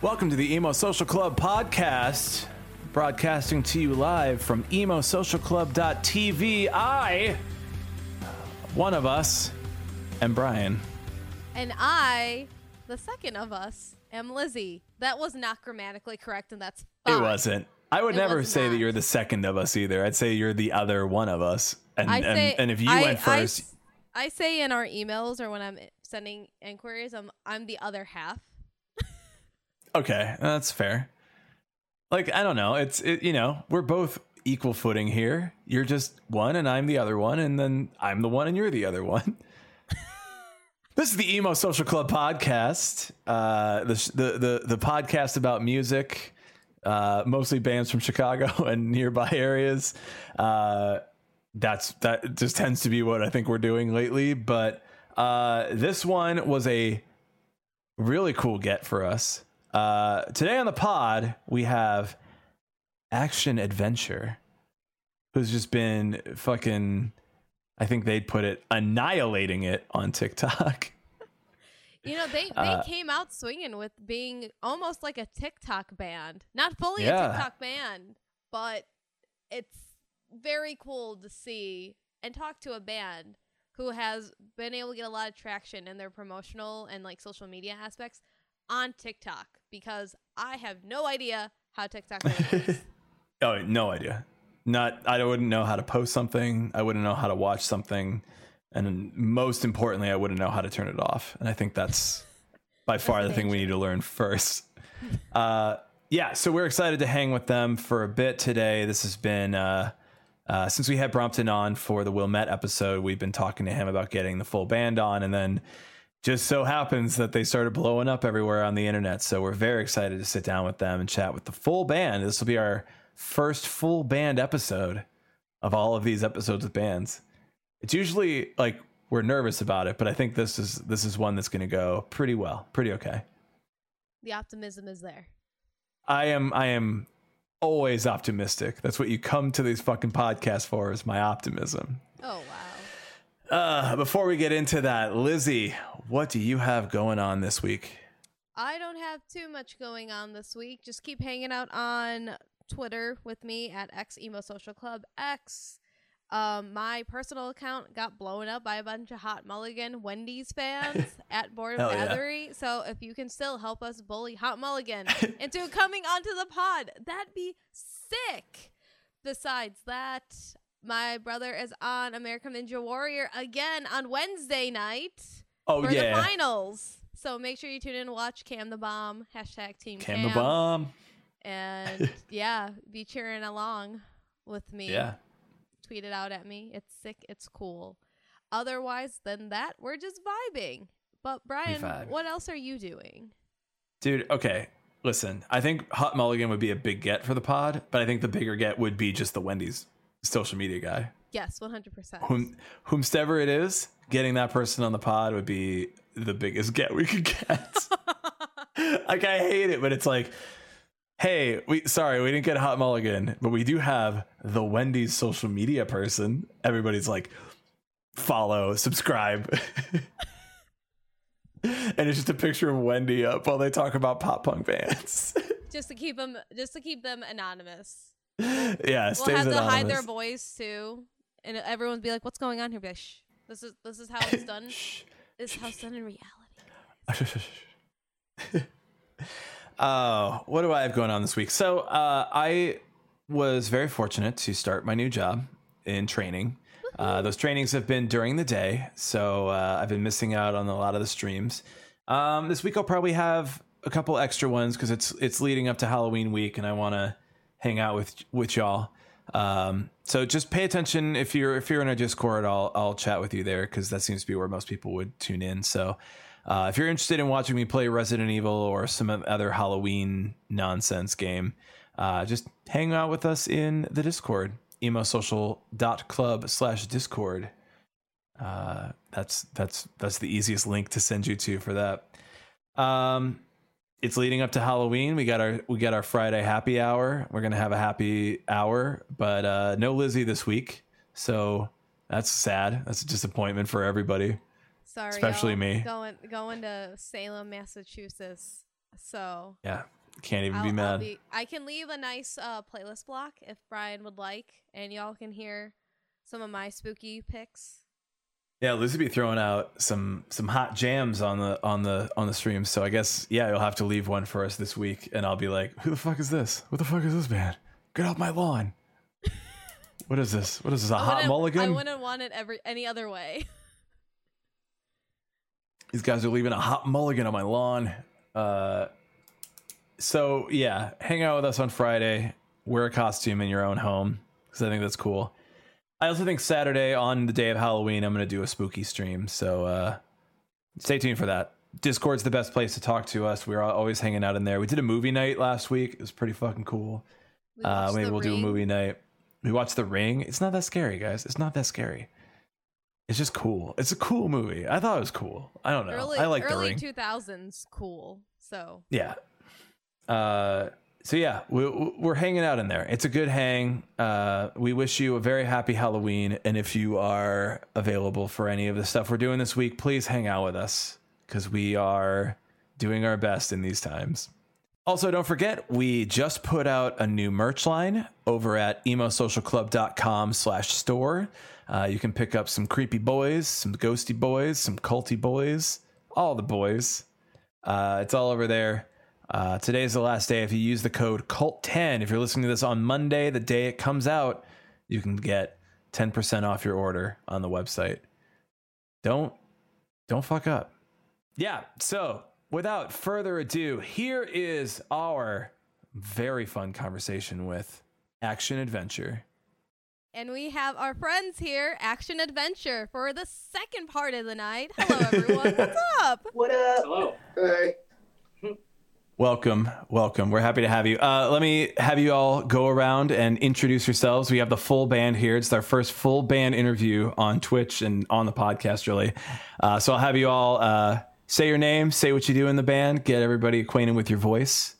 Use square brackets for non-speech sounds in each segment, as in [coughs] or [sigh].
Welcome to the Emo Social Club podcast, broadcasting to you live from emosocialclub.tv. I, one of us, am Brian. And I, the second of us, am Lizzie. That was not grammatically correct, and that's fine. It wasn't. I would It never say that you're the second of us either. I'd say you're the other one of us. And I and, say, and if you I- went I first, s- I, say in our emails or when I'm sending inquiries, I'm I'm the other half. okay, that's fair. Like I don't know, it's it, you know we're both equal footing here. You're just one, and I'm the other one, and then I'm the one, and you're the other one. [laughs] This is the Emo Social Club podcast, uh, the, the the the podcast about music, uh, mostly bands from Chicago [laughs] and nearby areas. Uh, that's that just tends to be what I think we're doing lately. But uh, this one was a really cool get for us. Uh, today on the pod we have Action Adventure, who's just been fucking. I think they'd put it annihilating it on TikTok. [laughs] You know, they they Uh, came out swinging with being almost like a TikTok band, not fully Yeah. a TikTok band, but it's very cool to see and talk to a band who has been able to get a lot of traction in their promotional and like social media aspects on TikTok because I have no idea how TikTok works. [laughs] oh, no idea. Not I wouldn't know how to post something. I wouldn't know how to watch something, and most importantly, I wouldn't know how to turn it off. And I think that's by far the the thing we need to learn first. Uh, yeah, so we're excited to hang with them for a bit today. This has been uh, uh, since we had Brompton on for the Will Met episode. We've been talking to him about getting the full band on, and then just so happens that they started blowing up everywhere on the internet. So we're very excited to sit down with them and chat with the full band. This will be our first full band episode of all of these episodes with bands. It's usually like we're nervous about it, but I think this is this is one that's going to go pretty well, pretty okay. the optimism is there. I am I am always optimistic. That's what you come to these fucking podcasts for is my optimism. Oh wow. Uh, before we get into that, Lizzie, what do you have going on this week? I don't have too much going on this week. Just keep hanging out on Twitter with me at X Emo Social Club X. Um, my personal account got blown up by a bunch of Hot Mulligan Wendy's fans [laughs] at Board of Hell yeah. So if you can still help us bully Hot Mulligan [laughs] into coming onto the pod, that'd be sick. Besides that, my brother is on American Ninja Warrior again on Wednesday night Oh for yeah, the finals. So make sure you tune in and watch Cam the Bomb, hashtag Team Cam the bomb. And [laughs] yeah, be cheering along with me. Yeah. Tweet it out at me. It's sick. It's cool. Otherwise than that, we're just vibing. But Brian, what else are you doing? Dude, okay. Listen, I think Hot Mulligan would be a big get for the pod, but I think the bigger get would be just the Wendy's social media guy. Yes, 100%. Whom, whomstever it is, getting that person on the pod would be the biggest get we could get. [laughs] like I hate it, but it's like, hey, we sorry we didn't get Hot Mulligan, but we do have the Wendy's social media person. Everybody's like, follow, subscribe. [laughs] and it's just a picture of Wendy up while they talk about pop punk bands. just to keep them just to keep them anonymous. [laughs] yeah, We'll have to hide their voice too. And everyone's be like, What's going on here? Be like, Shh. This is this is how it's done. [laughs] This is how it's done in reality. Oh, [laughs] what do I have going on this week? So, uh, I was very fortunate to start my new job in training. Uh, those trainings have been during the day, so uh, I've been missing out on a lot of the streams. Um, this week I'll probably have a couple extra ones because it's it's leading up to Halloween week, and I want to hang out with with y'all. Um, so just pay attention if you're if you're in a Discord, I'll I'll chat with you there because that seems to be where most people would tune in. So uh, if you're interested in watching me play Resident Evil or some other Halloween nonsense game, uh, just hang out with us in the Discord. emosocial.club slash discord. Uh, that's that's that's the easiest link to send you to for that. Um, it's leading up to Halloween. We got our we got our Friday happy hour. We're gonna have a happy hour, but uh, no Lizzie this week, so that's sad. That's a disappointment for everybody. Sorry, Especially me. Going going to Salem, Massachusetts. So Yeah, can't even I'll, be mad. be- I can leave a nice uh, playlist block if Brian would like, and y'all can hear some of my spooky picks. Yeah, Lizzie be throwing out some some hot jams on the on the on the stream. So I guess yeah, you'll have to leave one for us this week, and I'll be like, "Who the fuck is this? What the fuck is this band? Get off my lawn!" [laughs] what is this? What is this? A I hot wouldn't- I wouldn't want it every any other way. [laughs] These guys are leaving a hot mulligan on my lawn. Uh, so yeah, hang out with us on Friday. Wear a costume in your own home because I think that's cool. I also think Saturday on the day of Halloween, I'm going to do a spooky stream. So uh, stay tuned for that. Discord's the best place to talk to us. We're always hanging out in there. We did a movie night last week. It was pretty fucking cool. We Uh, maybe we'll do a movie night. We watched The Ring. It's not that scary, guys. It's not that scary. It's just cool. It's a cool movie. I thought it was cool. I don't know. Early I like The Ring. two thousands, cool. So Yeah. Uh, so yeah, we, we're hanging out in there. It's a good hang. Uh, we wish you a very happy Halloween, and if you are available for any of the stuff we're doing this week, please hang out with us because we are doing our best in these times. Also, don't forget, we just put out a new merch line over at emosocialclub.com slash store. Uh, you can pick up some creepy boys, some ghosty boys, some culty boys, all the boys. Uh, it's all over there. Uh, is the last day. If you use the code CULT10, if you're listening to this on Monday, the day it comes out, you can get 10% off your order on the website. Don't don't fuck up. Yeah, so without further ado, here is our very fun conversation with Action Adventure. and we have our friends here, Action Adventure, for the second part of the night. Hello everyone. [laughs] What's up? What up? Hello. Hey, Welcome, welcome. We're happy to have you. Uh, let me have you all go around and introduce yourselves. We have the full band here. It's our first full band interview on Twitch and on the podcast, really. Uh, so I'll have you all uh, say your name, say what you do in the band, get everybody acquainted with your voice.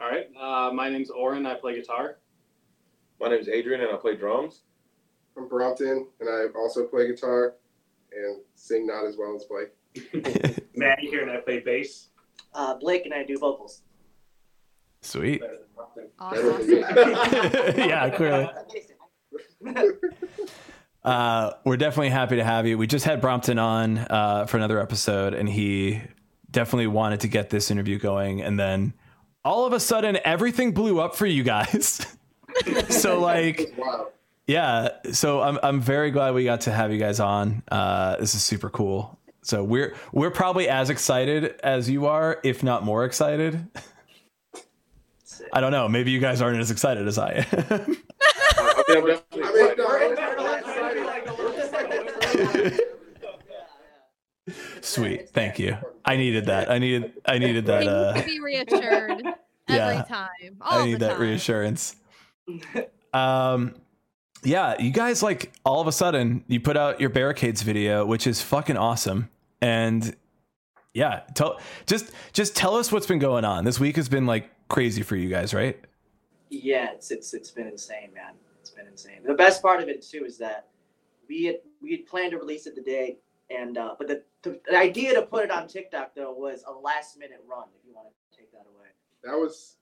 All right. Uh, my name's Oren. I play guitar. my name's Adrian and I play drums. I'm Brompton, and I also play guitar and sing not as well as Blake. Maddie here, and I play bass. Uh, Blake and I do vocals. Sweet. Better than nothing. Awesome. [laughs] yeah, clearly. Uh, we're definitely happy to have you. We just had Brompton on uh, for another episode, and he definitely wanted to get this interview going. And then all of a sudden, everything blew up for you guys. [laughs] so, like, Wow. yeah. So I'm I'm very glad we got to have you guys on. Uh, this is super cool. So we're we're probably as excited as you are, if not more excited. Sick. I don't know. Maybe you guys aren't as excited as I am. [laughs] Sweet. Thank you. I needed that. I needed I needed that I uh need be reassured [laughs] yeah. every time. All I need that reassurance. Um yeah, you guys like all of a sudden you put out your barricades video, which is fucking awesome. And yeah, tell just just tell us what's been going on. This week has been like crazy for you guys, right? Yeah, it's, it's it's been insane, man. It's been insane. The best part of it too is that we had we had planned to release it today, and uh, but the, the the idea to put it on TikTok though was a last minute run. If you want to take that away. That was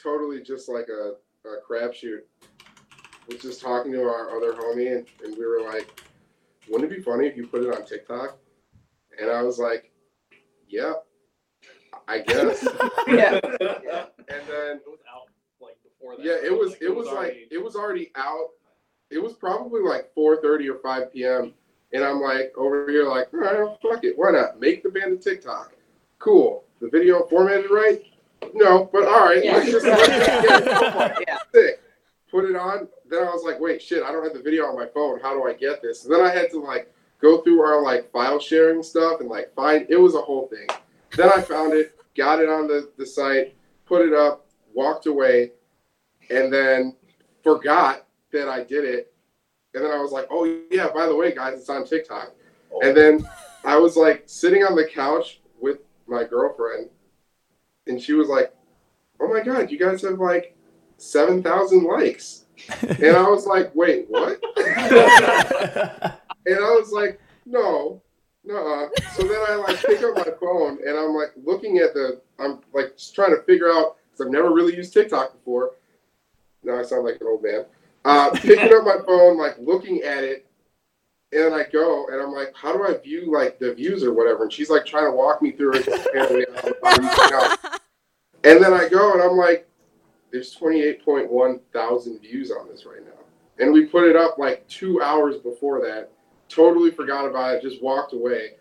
totally just like a, a crapshoot. Was just talking to our other homie, and, and we were like, "Wouldn't it be funny if you put it on TikTok?" And I was like, "Yeah, I guess." [laughs] yeah. yeah. [laughs] and then It was out like before that. yeah, it was it was already- like it was already out. It was probably like 4:30 or 5 p.m. And I'm like over here like, all right, fuck it, why not make the band a TikTok? Cool. The video formatted right? No, but all right, Yeah. [laughs] let's just let's get it. Go for yeah. Sick. Put it on. Then I was like, wait, shit, I don't have the video on my phone. How do I get this? And then I had to like go through our like file sharing stuff and like find it was a whole thing. Then I found it, got it on the, the site, put it up, walked away, and then forgot that I did it, and then I was like, "Oh yeah, by the way, guys, it's on TikTok." Oh. And then I was like sitting on the couch with my girlfriend, and she was like, "Oh my god, you guys have like seven thousand likes," [laughs] and I was like, "Wait, what?" [laughs] [laughs] And I was like, no, no. So then I like pick up my phone and I'm like looking at the, I'm like just trying to figure out, because I've never really used TikTok before. Now I sound like an old man. Uh, [laughs] picking up my phone, like looking at it, and I go and I'm like, how do I view like the views or whatever? And she's like trying to walk me through it. [laughs] Apparently, I'm- I'm using out. And then I go and I'm like, there's 28.1 thousand views on this right now. And we put it up like two hours before that. Totally forgot about it, just walked away.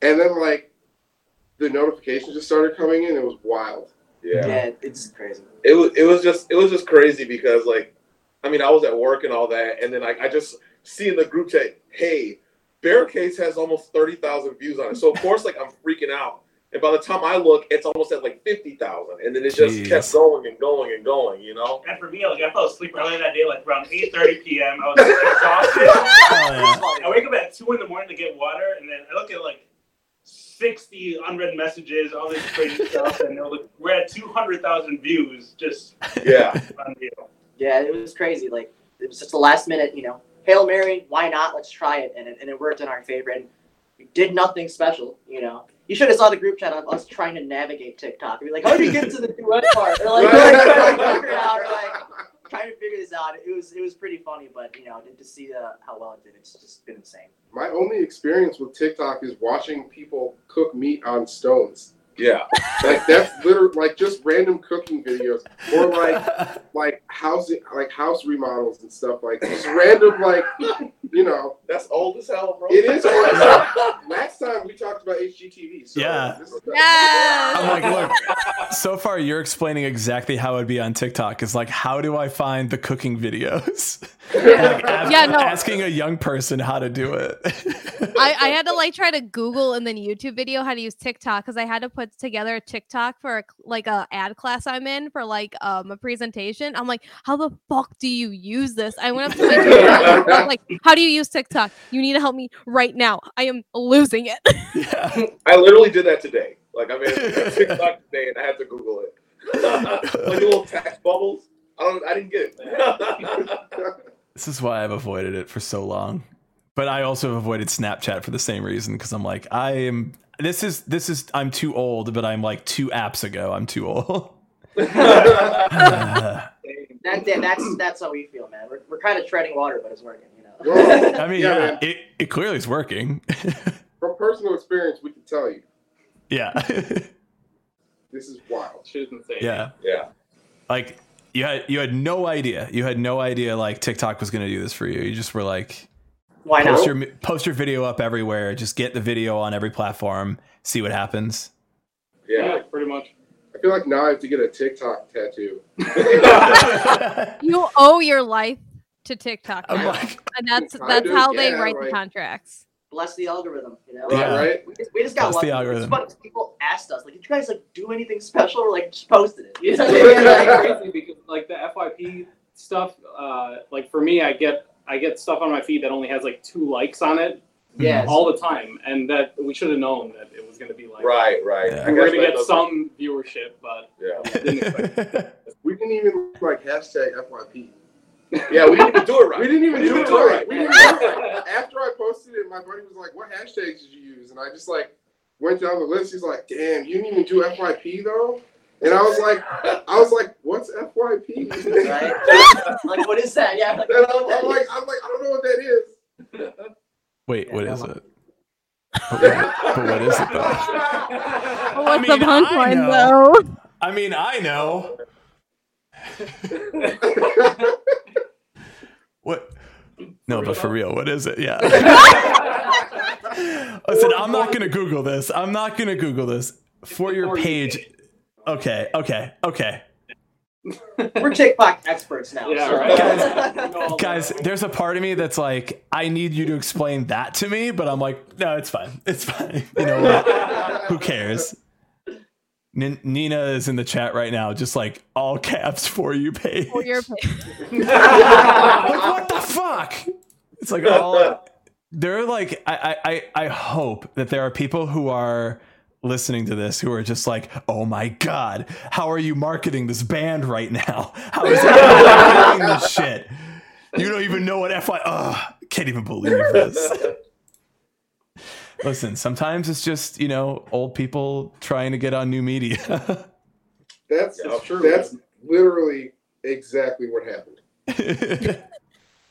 And then like the notifications just started coming in. It was wild. Yeah. Yeah, it's crazy. It was it was just it was just crazy because like I mean I was at work and all that and then like I just see in the group chat, hey, Barricades has almost thirty thousand views on it. So of course like I'm freaking out. And by the time I look, it's almost at like fifty thousand. And then it just Jeez. kept going and going and going, you know? And for me, like I fell asleep early that day, like around 8:30 p.m. I was exhausted. Oh, [laughs] yeah. I wake up at two in the morning to get water, and then I look at like 60 unread messages, all this crazy [laughs] stuff, and they're like, we're at 200,000 views just Yeah. on. Yeah, it was crazy. Like it was just the last minute, you know, hail mary, why not? Let's try it, and it, and it worked in our favor. And we did nothing special, you know. You should have saw the group chat of us trying to navigate TikTok. We'd be like, how do you get to the duet part? Or like, we're like trying to figure it out, or [laughs] like trying to figure this out. It was it was pretty funny, but you know, to see uh, how well it did, it's just been insane. My only experience with TikTok is watching people cook meat on stones. Yeah. Like that's literally like just random cooking videos, or like like housing, like house remodels and stuff like just random like you know. That's old as hell, bro. It is old as hell. [laughs] Last time we talked about HGTV. So Yeah. This Yes. I'm like, look, so far you're explaining exactly how it'd be on TikTok. It's like, how do I find the cooking videos? like, ask- Yeah, no. asking a young person how to do it. I, I had to like try to Google and then YouTube video how to use TikTok because I had to put together a TikTok for a, like a ad class I'm in for like um a presentation. I'm like, how the fuck do you use this? I went up to my [laughs] teacher, like, how do you use TikTok? You need to help me right now. I am losing it. yeah. [laughs] [laughs] I literally did that today. Like I made a TikTok today and I had to Google it. [laughs] like the little text bubbles. I don't I didn't get it. This is why I've avoided it for so long. But I also have avoided Snapchat for the same reason because I'm like, I am. This is this is. I'm too old, but I'm like two apps ago. I'm too old. That, that that's that's how we feel, man. We're, we're kind of treading water, but it's working, you know. Well, I mean, Yeah, yeah, it, it clearly is working. [laughs] From personal experience, we can tell you yeah, [laughs] this is wild. Shit is insane. yeah. yeah. Like you had you had no idea. You had no idea like TikTok was going to do this for you. You just were like, Why post not? your post your video up everywhere. Just get the video on every platform. See what happens. Yeah. pretty much. I feel like now I have to get a TikTok tattoo. [laughs] you owe your life to TikTok, I'm now. like, and that's that's of, how they yeah, write the contracts. Bless the algorithm, you know. Yeah. Right? We just, we just got Bless the algorithm. It's funny 'cause people asked us, like, did you guys like do anything special? We're like, just posted it. You [laughs] know? It's Like, crazy because like the FYP stuff, uh, like for me, I get I get stuff on my feed that only has like two likes on it yes. all the time, and that we should have known that it was going to be like Right, right. Yeah. We were guess going to get does- some viewership, but Yeah. didn't expect. [laughs] We didn't even like hashtag FYP. Yeah, we didn't even do it right. We didn't even We do didn't it do it right. right. We didn't [laughs] do right. After I posted it, my buddy was like, "What hashtags did you use?" And I just like went down the list. He's like, "Damn, you didn't even do FYP though." And I was like, "I was like, what's FYP?" Right? [laughs] like, what is that? Yeah. Like, And I'm, I'm like, I'm like, I don't know what that is. Wait, what is it? [laughs] But but what is it though? But what's mean, the punchline though? I mean, I know. What? No, but for real, what is it? Yeah. [laughs] Listen, I'm not gonna Google this. I'm not gonna Google this for your page. Okay, okay, okay. we're TikTok experts now. Yeah, so- right. [laughs] Guys, there's a part of me that's like, I need you to explain that to me, but I'm like, no, it's fine. It's fine. [laughs] You know what? Who cares? N- Nina is in the chat right now, just like all caps for you, page. For your [laughs] like what the fuck? It's like [laughs] all There are like I, I I I hope that there are people who are listening to this who are just like, oh my god, how are you marketing this band right now? How is it [laughs] doing this shit? You don't even know what FI. Ugh, can't even believe this. Listen, sometimes it's just you know old people trying to get on new media. [laughs] That's Yeah, true, that's literally exactly what happened. [laughs]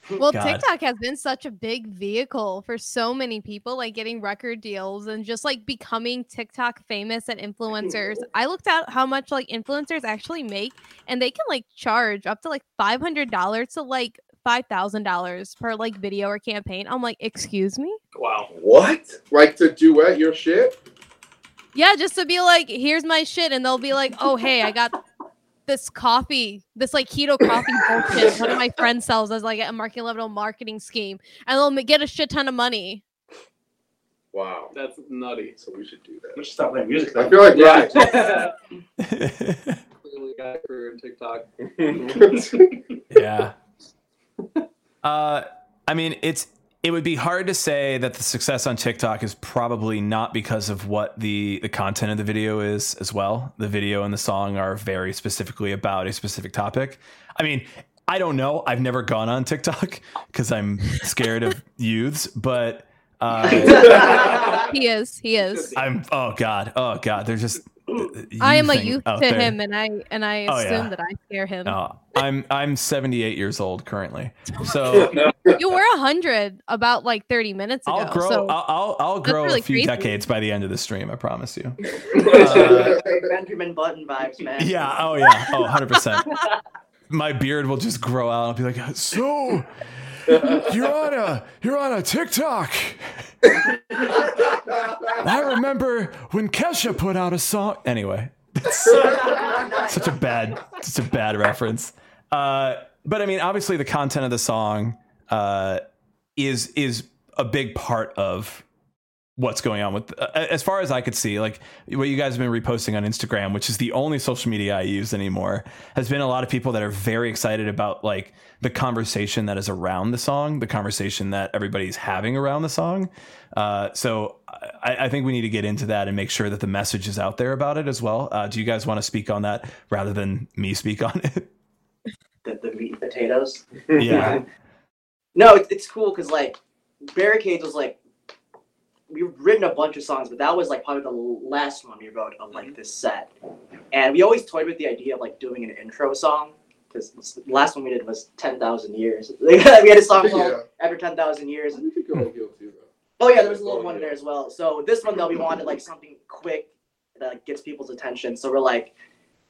Well, God. TikTok has been such a big vehicle for so many people, like getting record deals and just like becoming TikTok famous and influencers. [laughs] I looked at how much like influencers actually make, and they can like charge up to like five hundred dollars to like five thousand dollars per like video or campaign. I'm like, excuse me? Wow. What? Like to duet your shit? Yeah, just to be like, here's my shit, and they'll be like, oh hey, I got [laughs] this coffee, this like keto coffee bullshit. One of my friends sells as like a marketing level marketing scheme, and they'll get a shit ton of money. Wow. That's nutty. So we should do that. We should stop playing music. I feel like Yeah. [laughs] [laughs] Clearly got a career in TikTok. yeah. Uh, I mean, it's it would be hard to say that the success on TikTok is probably not because of what the the content of the video is as well. The video and the song are very specifically about a specific topic. I mean, I don't know. I've never gone on TikTok [laughs] because I'm scared of [laughs] youths, but uh, He is. He is. I'm. Oh God. Oh God. They're just. I am a youth to there. him, and I and I Oh, assume yeah. that I scare him. No, I'm I'm 78 years old currently, so [laughs] You were a hundred about like thirty minutes ago. I'll grow. so I'll I'll, I'll That's grow really a few crazy. decades by the end of the stream. I promise you. Uh, [laughs] Benjamin Button vibes, man. Yeah. Oh yeah. Oh, 100 percent. [laughs] My beard will just grow out. I'll be like, so [laughs] you're on a you're on a TikTok. I remember when Kesha put out a song. Anyway, such a bad, such a bad reference. Uh, but I mean, obviously, the content of the song uh, is is a big part of what's going on with uh, as far as i could see like what you guys have been reposting on instagram which is the only social media i use anymore has been a lot of people that are very excited about like the conversation that is around the song the conversation that everybody's having around the song. Uh, so I, I think we need to get into that and make sure that the message is out there about it as well. Uh, do you guys want to speak on that rather than me speak on it? [laughs] The, the meat and potatoes. yeah. [laughs] No, it's, it's cool because like Barricades was like we've written a bunch of songs, but that was like probably the last one we wrote of like mm-hmm. this set. And we always toyed with the idea of like doing an intro song because the last one we did was ten thousand years. [laughs] we had a song called Yeah. After Ten Thousand Years. We could go on Guild too, though. Oh yeah, there was a little one in there as well. So this one though, we wanted like something quick that gets people's attention. So we're like,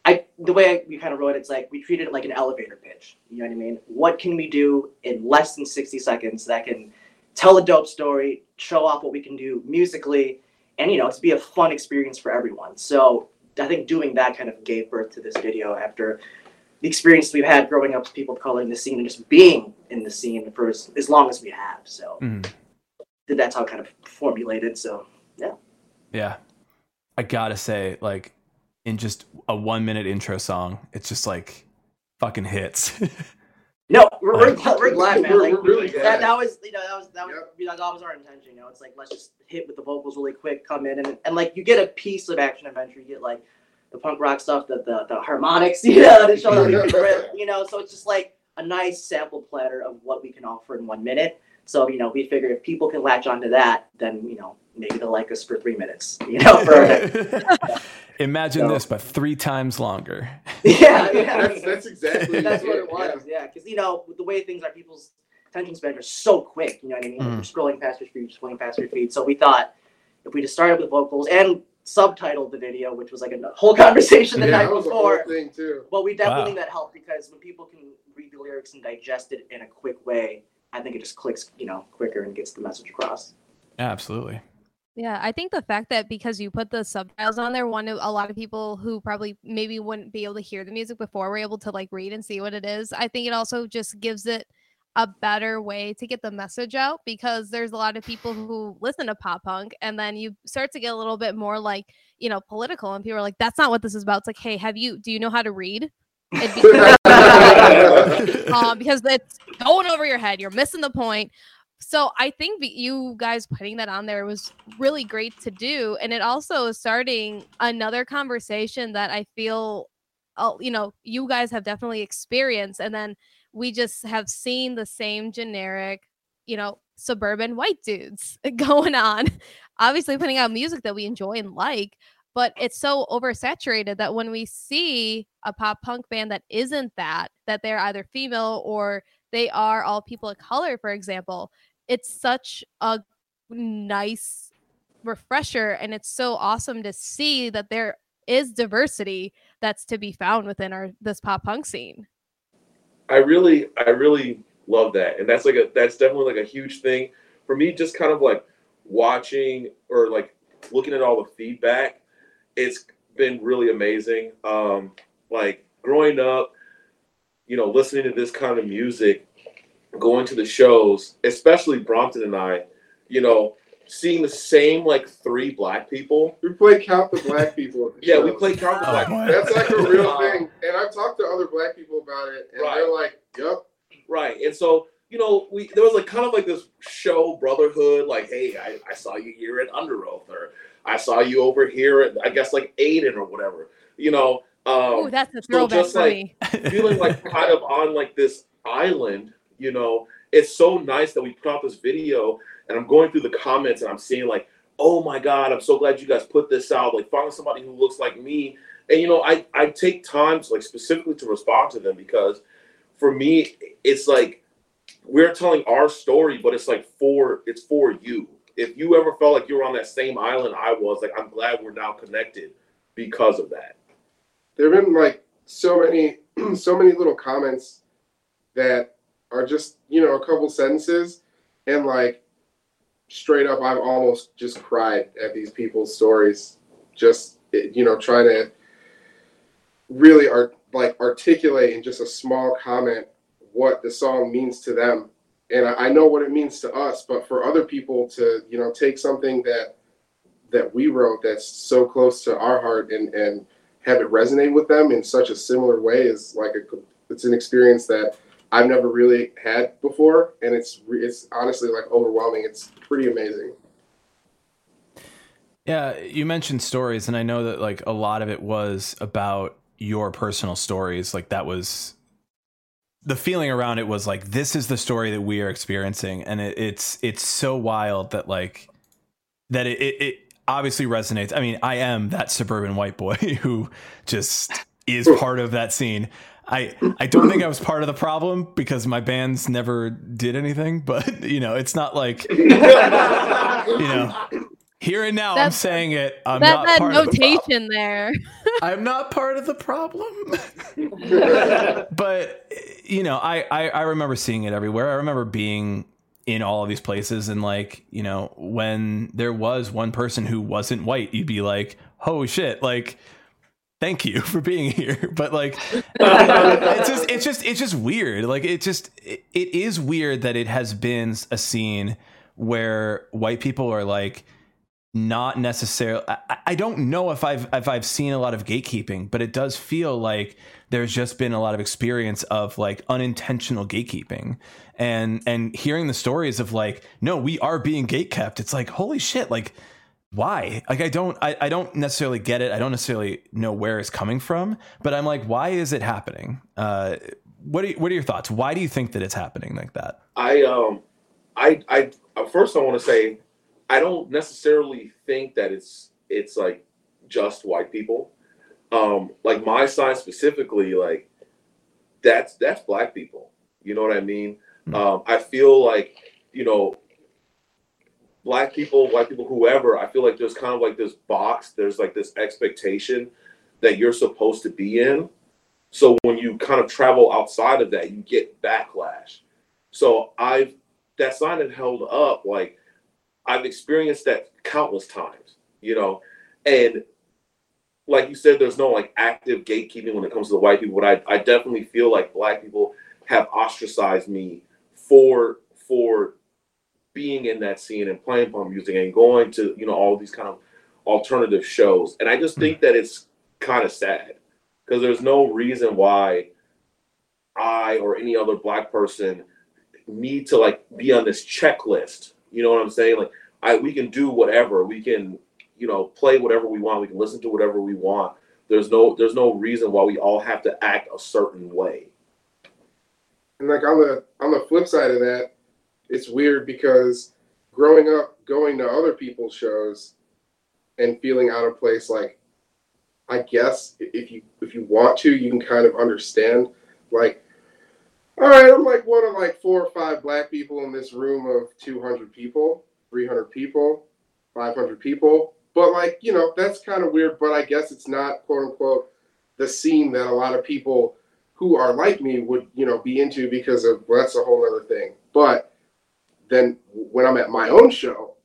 I the way we kind of wrote it, it's like we treated it like an elevator pitch. You know what I mean? What can we do in less than sixty seconds that can tell a dope story, show off what we can do musically, and you know, it's be a fun experience for everyone. So I think doing that kind of gave birth to this video after the experience we've had growing up with people of color in the scene and just being in the scene for as, as long as we have. So Mhm. that's how it kind of formulated. So yeah. Yeah. I gotta say, like, in just a one minute intro song, it's just like fucking hits. [laughs] no, we're, we're, glad, we're glad, man. Like we're really that, glad. that was you know that was that was Yep. you know, that was our intention. You know, it's like let's just hit with the vocals really quick, come in and and like you get a piece of action adventure. You get like the punk rock stuff, the the, the harmonics, [laughs] you know, to show that we can rip, you know. So it's just like a nice sample platter of what we can offer in one minute. So you know, we figure if people can latch onto that, then you know maybe they'll like us for three minutes. [laughs] You know, for [laughs] Imagine So- this, but three times longer. [laughs] yeah, yeah. That's, that's exactly That's what it was, yeah. Because you know, with the way things are, people's attention spans are so quick. You know what I mean? Mm. You're scrolling past your feed, scrolling past your feed. So we thought if we just started with vocals and subtitled the video, which was like a whole conversation the Yeah, night that was a whole before. thing too. But we definitely Wow. think that helped because when people can read the lyrics and digest it in a quick way, I think it just clicks, you know, quicker and gets the message across. Yeah, absolutely. Yeah, I think the fact that because you put the subtitles on there, one a lot of people who probably maybe wouldn't be able to hear the music before were able to like read and see what it is. I think it also just gives it a better way to get the message out because there's a lot of people who listen to pop punk and then you start to get a little bit more like you know political and people are like that's not what this is about it's like hey have you do you know how to read It'd be- [laughs] um, [laughs] because it's going over your head. You're missing the point. So i think you guys putting that on there was really great to do. And it also is starting another conversation that i feel uh, you know you guys have definitely experienced. And then we just have seen the same generic you know suburban white dudes [laughs] going on. Obviously putting out music that we enjoy and like but it's so oversaturated that when we see a pop punk band that isn't that that they're either female or they are all people of color for example it's such a nice refresher and it's so awesome to see that there is diversity that's to be found within our this pop punk scene I really, I really love that, and that's like a that's definitely like a huge thing for me. Just kind of like watching or like looking at all the feedback. It's been really amazing. Um, like growing up, you know, listening to this kind of music, going to the shows, especially Brompton and I, you know, seeing the same like three black people. We play count the black people. At the Yeah, we play Count the Oh, Black. boy. That's like a real [laughs] thing, and I've talked to other black people about it, and Right. they're like, "Yep, Right. And so, you know, we there was like kind of like this show brotherhood, like, hey, I, I saw you here at Underoath, or I saw you over here at I guess like Aiden or whatever. You know, oh um that's a so throwback just for like- me [laughs] feeling like kind of on like this island, you know. It's so nice that we put out this video and I'm going through the comments and I'm seeing like, oh my God, I'm so glad you guys put this out. Like finding somebody who looks like me. And you know, I, I take times like specifically to respond to them because for me, it's like we're telling our story, but it's like for it's for you. If you ever felt like you were on that same island I was, like I'm glad we're now connected because of that. There have been like so many, [clears throat] so many little comments that are just you know a couple sentences, and like straight up, I've almost just cried at these people's stories. Just you know, trying to really art like articulate in just a small comment what the song means to them. And I, know what it means to us, but for other people to you know take something that that we wrote that's so close to our heart and and have it resonate with them in such a similar way is like a it's an experience that I've never really had before, and it's it's honestly like overwhelming. It's pretty amazing. Yeah, you mentioned stories, and I know that like a lot of it was about your personal stories. Like that was the feeling around it was like this is the story that we are experiencing, and it, it's it's so wild that like that it, it it obviously resonates. I mean, I am that suburban white boy [laughs] who just is part of that scene. I I don't think I was part of the problem because my bands never did anything, but [laughs] you know, it's not like [laughs] you know. Here and now, I'm saying it. I'm that not that part of the problem. notation there [laughs] I'm not part of the problem. [laughs] but you know, I, I I remember seeing it everywhere. I remember being in all of these places, and like you know, when there was one person who wasn't white, you'd be like, "Oh shit!" Like, thank you [laughs] for being here. But like, it's just it's just it's just weird. Like, it just it, it is weird that it has been a scene where white people are like not necessarily I, I don't know if I've if I've seen a lot of gatekeeping, but it does feel like there's just been a lot of experience of like unintentional gatekeeping and and hearing the stories of like, no, we are being gatekept. It's like, holy shit, like why? Like I don't I, I don't necessarily get it. I don't necessarily know where it's coming from, but I'm like, why is it happening? Uh what are, what are your thoughts? Why do you think that it's happening like that? I um I I uh, first I want to say I don't necessarily think that it's it's like just white people. Um like my side specifically like that's that's black people. You know what I mean? Hmm. Um I feel like, you know, black people, white people, whoever, I feel like there's kind of like this box, there's like this expectation that you're supposed to be in. So when you kind of travel outside of that, you get backlash. So I've that sign had held up like I've experienced that countless times, you know, and like you said, there's no like active gatekeeping when it comes to the white people, but I, I definitely feel like black people have ostracized me for for being in that scene and playing punk music and going to you know all these kind of alternative shows. And I just think mm. that it's kind of sad because there's no reason why I or any other black person need to like be on this checklist. You know what I'm saying? Like I we can do whatever. We can, you know, play whatever we want. We can listen to whatever we want. There's no there's no reason why we all have to act a certain way. And like on the on the flip side of that, it's weird because growing up going to other people's shows and feeling out of place like I guess if you if you want to, you can kind of understand like all right, I'm like one of like four or five black people in this room of 200 people, 300 people, 500 people. But like, you know, that's kind of weird, but I guess it's not quote unquote the scene that a lot of people who are like me would, you know, be into because of well, that's a whole other thing. But then when I'm at my own show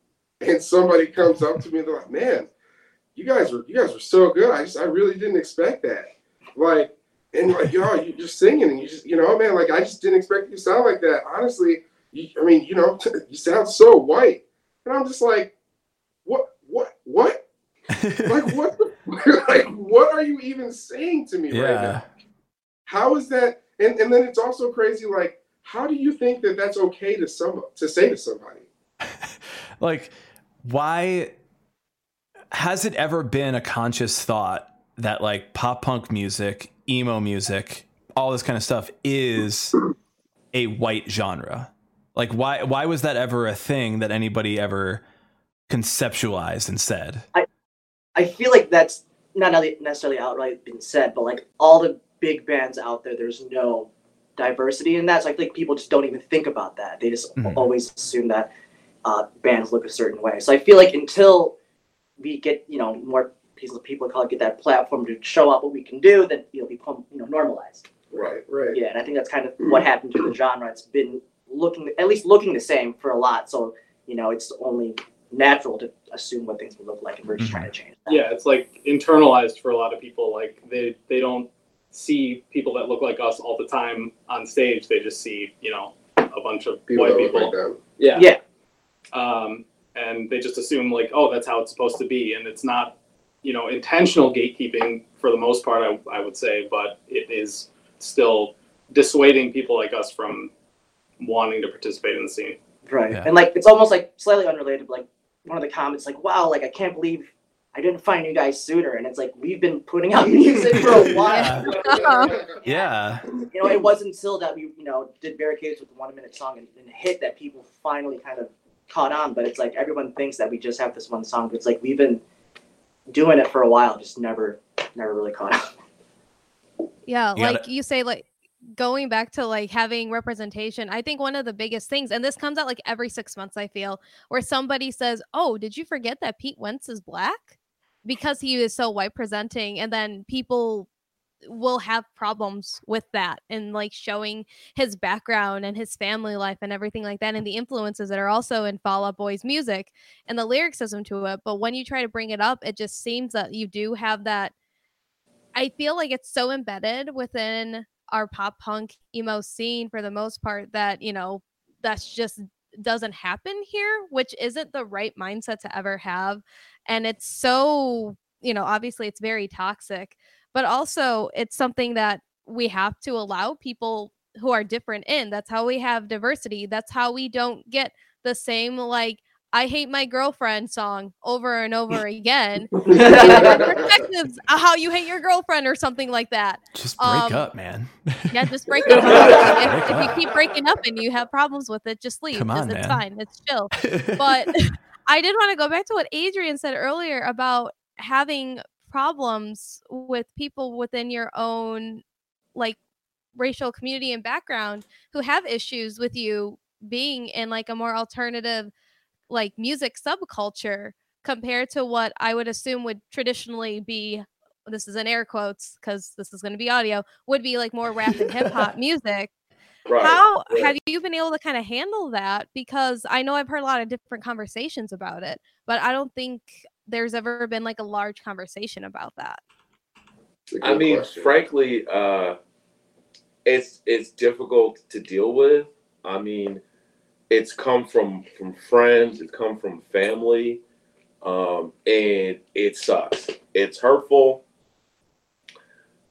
and somebody comes up to me, they're like, man, you guys were you guys were so good. I just I really didn't expect that. Like and like yo, you're just singing and you just you know, man, like I just didn't expect you to sound like that. Honestly, you, I mean, you know, [laughs] you sound so white, and I'm just like, what, what, what? [laughs] like what? The, [laughs] like what are you even saying to me right now? How is that? And and then it's also crazy. Like, how do you think that that's okay to some to say to somebody? like why has it ever been a conscious thought that like pop punk music emo music all this kind of stuff is a white genre like why why was that ever a thing that anybody ever conceptualized and said I I feel like that's not necessarily outright been said, but like all the big bands out there, there's no diversity in that. So I think people just don't even think about that. They just Mhm. always assume that uh, bands look a certain way. So I feel like until we get, you know, more people, people of color get that platform to show up what we can do, then it'll become, you know, normalized. Right, right. Yeah, and I think that's kind of what happened to the genre. It's been looking, at least looking the same for a lot. So you know, it's only natural to assume what things will look like, and we're just Mhm. trying to change that. Yeah, it's like internalized for a lot of people. Like they they don't see people that look like us all the time on stage. They just see you know a bunch of People white people. like. Yeah. Yeah. Um, and they just assume like, oh, that's how it's supposed to be, and it's not, you know, intentional gatekeeping for the most part. I, I would say, but it is still dissuading people like us from wanting to participate in the scene. Right. Yeah. And like it's almost like slightly unrelated, but, like one of the comments like, wow, like I can't believe I didn't find you guys sooner. And it's like we've been putting out [laughs] music for a while. [laughs] yeah You know, it wasn't until that we, you know, did barricades with the one minute song and, and hit that people finally kind of caught on. But it's like everyone thinks that we just have this one song, but it's like we've been doing it for a while, just never never really caught on. Yeah, You like gotta- you say, like going back to like having representation. I think one of the biggest things, and this comes out like every six months, I feel, where somebody says, "Oh, did you forget that Pete Wentz is black?" Because he is so white presenting, and then people will have problems with that and like showing his background and his family life and everything like that and the influences that are also in Fall Out Boy's music and the lyricism to it but when you try to bring it up it just seems that you do have that I feel like it's so embedded within our pop punk emo scene for the most part that, you know, that's just doesn't happen here, which isn't the right mindset to ever have. And it's so, you know, obviously it's very toxic, but also it's something that we have to allow people who are different in. That's how we have diversity. That's how we don't get the same like I hate my girlfriend song over and over [laughs] again [laughs] perspectives of how you hate your girlfriend or something like that. just break Um, up man Yeah, just break [laughs] up. if, if you keep breaking up and you have problems with it, just leave. Come Just- on, it's fine. It's chill. But I did want to go back to what Adrian said earlier about having problems with people within your own like racial community and background who have issues with you being in like a more alternative like music subculture compared to what I would assume would traditionally be this is in air quotes because this is going to be audio would be like more rap and hip hop [laughs] music. Right. How right. have you been able to kind of handle that? Because I know I've heard a lot of different conversations about it, but I don't think there's ever been like a large conversation about that. It's a I good mean, question. frankly, uh, it's it's difficult to deal with. I mean, it's come from from friends, it's come from family, um, and it sucks. It's hurtful,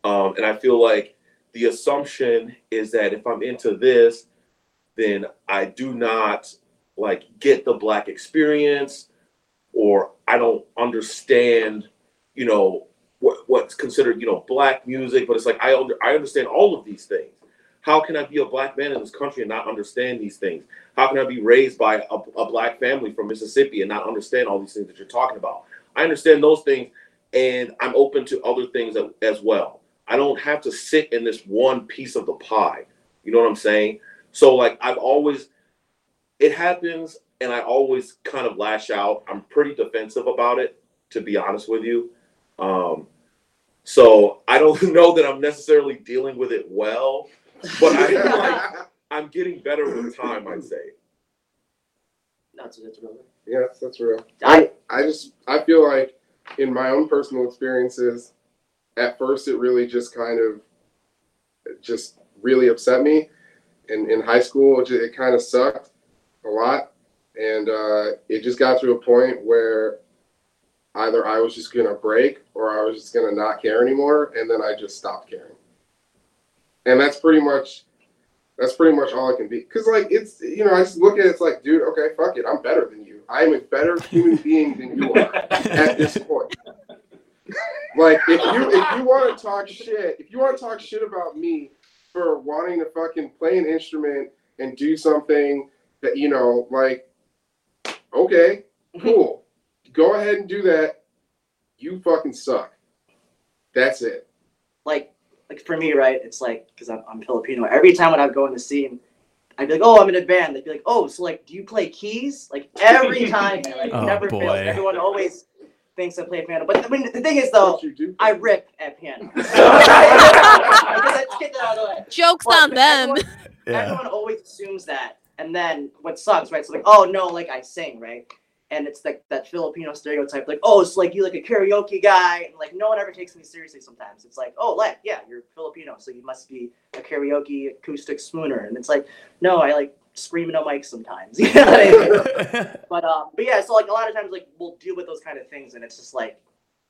um, and I feel like the assumption is that if I'm into this, then I do not like get the black experience, or I don't understand, you know, what what's considered you know black music. But it's like I under, I understand all of these things. How can I be a black man in this country and not understand these things? How can I be raised by a, a black family from Mississippi and not understand all these things that you're talking about? I understand those things, and I'm open to other things as, well. I don't have to sit in this one piece of the pie. You know what I'm saying? So like I've always it happens and I always kind of lash out. I'm pretty defensive about it, to be honest with you. Um, so I don't [laughs] know that I'm necessarily dealing with it well, but I like, [laughs] I'm getting better with time, I'd say. That's that's real. yes, that's real. I I just I feel like in my own personal experiences, at first it really just kind of just really upset me. In in high school, it, ju- it kind of sucked a lot, and uh, it just got to a point where either I was just gonna break or I was just gonna not care anymore, and then I just stopped caring. And that's pretty much that's pretty much all it can be. Cause like it's you know I just look at it, it's like, dude, okay, fuck it, I'm better than you. I'm a better human [laughs] being than you are at this point. [laughs] Like if you if you want to talk shit, if you want to talk shit about me for wanting to fucking play an instrument and do something that you know, like, okay, [laughs] cool, go ahead and do that. You fucking suck. That's it. like like for me, right? It's like because I'm, I'm Filipino. Every time when I would go in the scene, I'd be like, "Oh, I'm in a band." They'd be like, "Oh, so like, do you play keys?" Like every [laughs] time, like Oh, never fails. boy. Everyone always thinks I play piano. But I mean, the thing is, though, you do. I rip at piano. [laughs] Let's get that out of the way. Jokes But on them. Everyone, Yeah. everyone always assumes that, and then what sucks, right? So like, oh no, like I sing, right? And it's like that Filipino stereotype, like, oh, it's like you like a karaoke guy, and like no one ever takes me seriously. Sometimes it's like, oh, like yeah, you're Filipino, so you must be a karaoke acoustic spooner, and it's like, no, I like screaming on mic sometimes. [laughs] You know I mean? [laughs] But um, but yeah, so like a lot of times, like we'll deal with those kind of things, and it's just like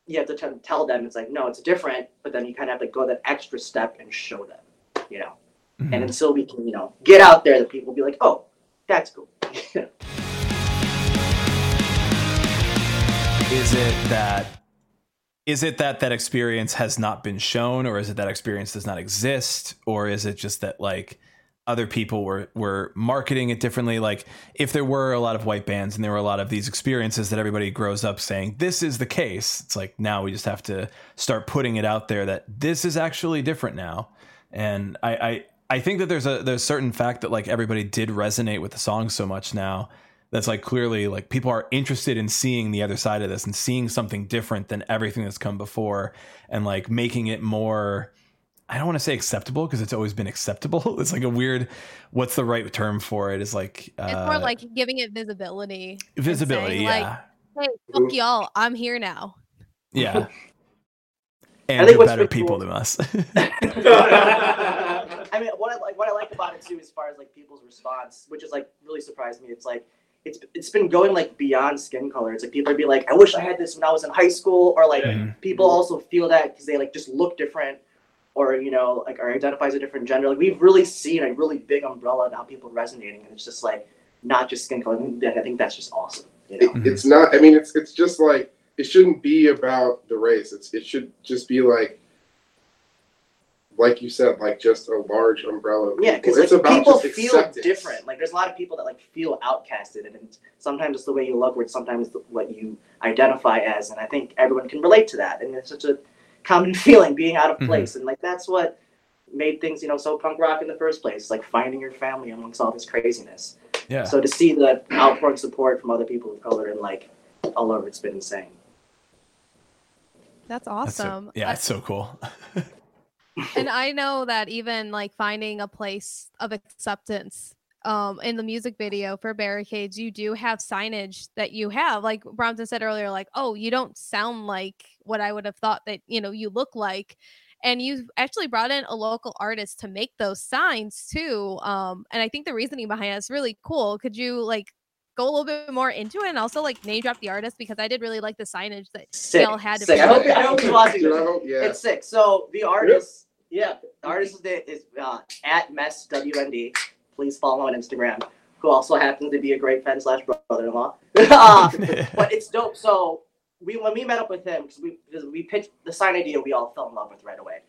you have to to tell them it's like no, it's different, but then you kind of have to go that extra step and show them, you know Mhm. and until we can, you know, get out there, that people will be like, "Oh, that's cool." [laughs] is it that is it that that experience has not been shown or is it that experience does not exist or is it just that like other people were were marketing it differently like if there were a lot of white bands and there were a lot of these experiences that everybody grows up saying this is the case it's like now we just have to start putting it out there that this is actually different now and i i i think that there's a there's a certain fact that like everybody did resonate with the song so much now that's like clearly like people are interested in seeing the other side of this and seeing something different than everything that's come before and like making it more I don't want to say acceptable because it's always been acceptable. [laughs] It's like a weird what's the right term for it is like uh, it's more like giving it visibility. visibility, saying, yeah. Like, hey, fuck y'all, I'm here now. yeah. [laughs] I And think they're better people cool- than us. [laughs] I mean, what I like, what I like about it too, as far as like people's response, which is like really surprised me. It's like it's it's been going like beyond skin color. It's like people would be like, "I wish I had this when I was in high school," or like people mm-hmm. also feel that because they like just look different, or you know, like or identify as a different gender. Like we've really seen a really big umbrella of how people are resonating, and it's just like not just skin color. And I think that's just awesome. You know? It, it's not. I mean, it's it's just like it shouldn't be about the race. It's it should just be like, like you said, like just a large umbrella. Of Yeah, because it's like, about people just feel acceptance. different. Like there's a lot of people that like feel outcasted, and sometimes it's the way you look, or it's sometimes the, what you identify as. And I think everyone can relate to that. And it's such a common [laughs] feeling being out of Mhm. place, and like that's what made things you know so punk rock in the first place. Like finding your family amongst all this craziness. yeah. So to see the outpouring support from other people of color and like all over, it's been insane. That's That's so- awesome. yeah, it's so cool. [laughs] and [laughs] I know that even like finding a place of acceptance um in the music video for barricades you do have signage that you have like Brompton said earlier like oh you don't sound like what I would have thought that you know you look like and you actually brought in a local artist to make those signs too. Um, and I think the reasoning behind it is really cool. Could you like go a little bit more into it and also like name drop the artist because I did really like the signage that Sick. y'all had to sick. I hope. I hope you watching Dude, I hope, yeah. It's sick. So the artist, yeah, the artist is, is uh, at Mess WND. Please follow him on Instagram. Who also happens to be a great friend slash brother-in-law. [laughs] uh, but it's dope. So we when we met up with him because we because we pitched the sign idea, we all fell in love with right away.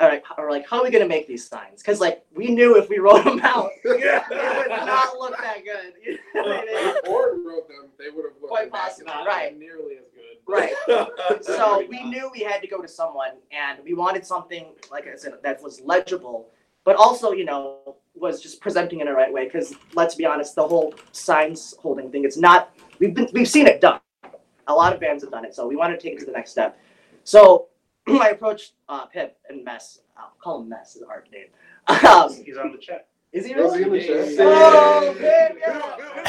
All right, we're like, how are we gonna make these signs? Because like we knew if we wrote them out, [laughs] yeah. it would not look that good. You know I mean? If Ford wrote them, they would have looked Quite immaculate. possible. Right. nearly as good. Right. [laughs] so we knew we had to go to someone and we wanted something like i said that was legible but also you know was just presenting in the right way because let's be honest the whole signs holding thing it's not we've been we've seen it done. A lot of bands have done it so we want to take it to the next step. So [clears throat] i approached uh, pip and mess i'll call him mess is a hard name. Um, He's on the chat. is he Was he really? in the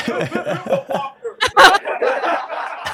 chat? [laughs] [laughs]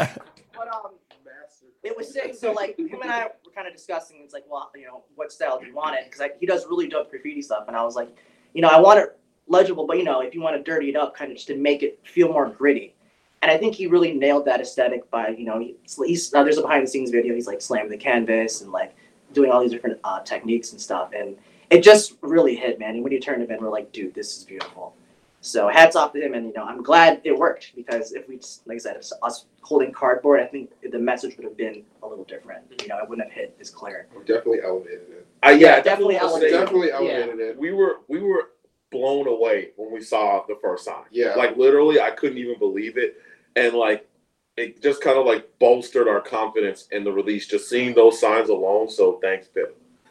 Oh, but um Master. It was sick. So like him and I were kind of discussing. It's like, well, you know, what style do you want it? Because he does really dope graffiti stuff, and I was like, you know, I want it legible, but you know, if you want to dirty it up, kind of just to make it feel more gritty. And I think he really nailed that aesthetic by, you know, he, he's there's a behind the scenes video. He's like slamming the canvas and like doing all these different uh, techniques and stuff, and it just really hit, man. And when you turned him in, we're like, dude, this is beautiful. So hats off to him, and you know, I'm glad it worked because if we, just, like I said, if us holding cardboard, I think the message would have been a little different. You know, it wouldn't have hit as clear. We definitely elevated it. Uh, yeah, Definitely I elevated. say, Definitely Yeah. elevated it. We were we were blown away when we saw the first sign. Yeah. Like literally, I couldn't even believe it, and like it just kind of like bolstered our confidence in the release. Just seeing those signs alone. So thanks, Pip. [laughs]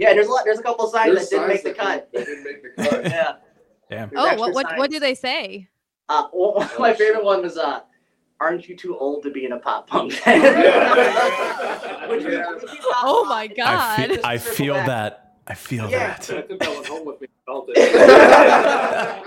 There's. Yeah, there's a lot. There's a couple of signs There's that didn't make the that cut. That didn't make the cut. [laughs] yeah. Damn. There's Oh, extra what what what do they say? Uh, [laughs] one one of my favorite one was uh, "Aren't you too old to be in a pop punk [laughs] Yeah. Which Yeah. which we thought Oh about. my I God. feel, I feel back. that. I feel Yeah. that. I think that was home with me. Felt it.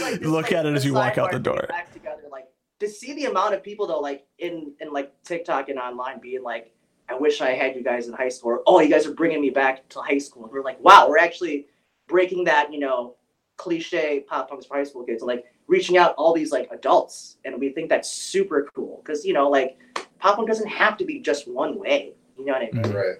Like this, Look like, at it as you walk out the door. Back together, like to see the amount of people though, like in in like TikTok and online, being like, "I wish I had you guys in high school." Or, "Oh, you guys are bringing me back to high school." And we're like, "Wow, we're actually breaking that, you know, cliche pop punks for high school kids." And, like reaching out all these like adults, and we think that's super cool because you know, like pop punk doesn't have to be just one way. You know what I mean? Right.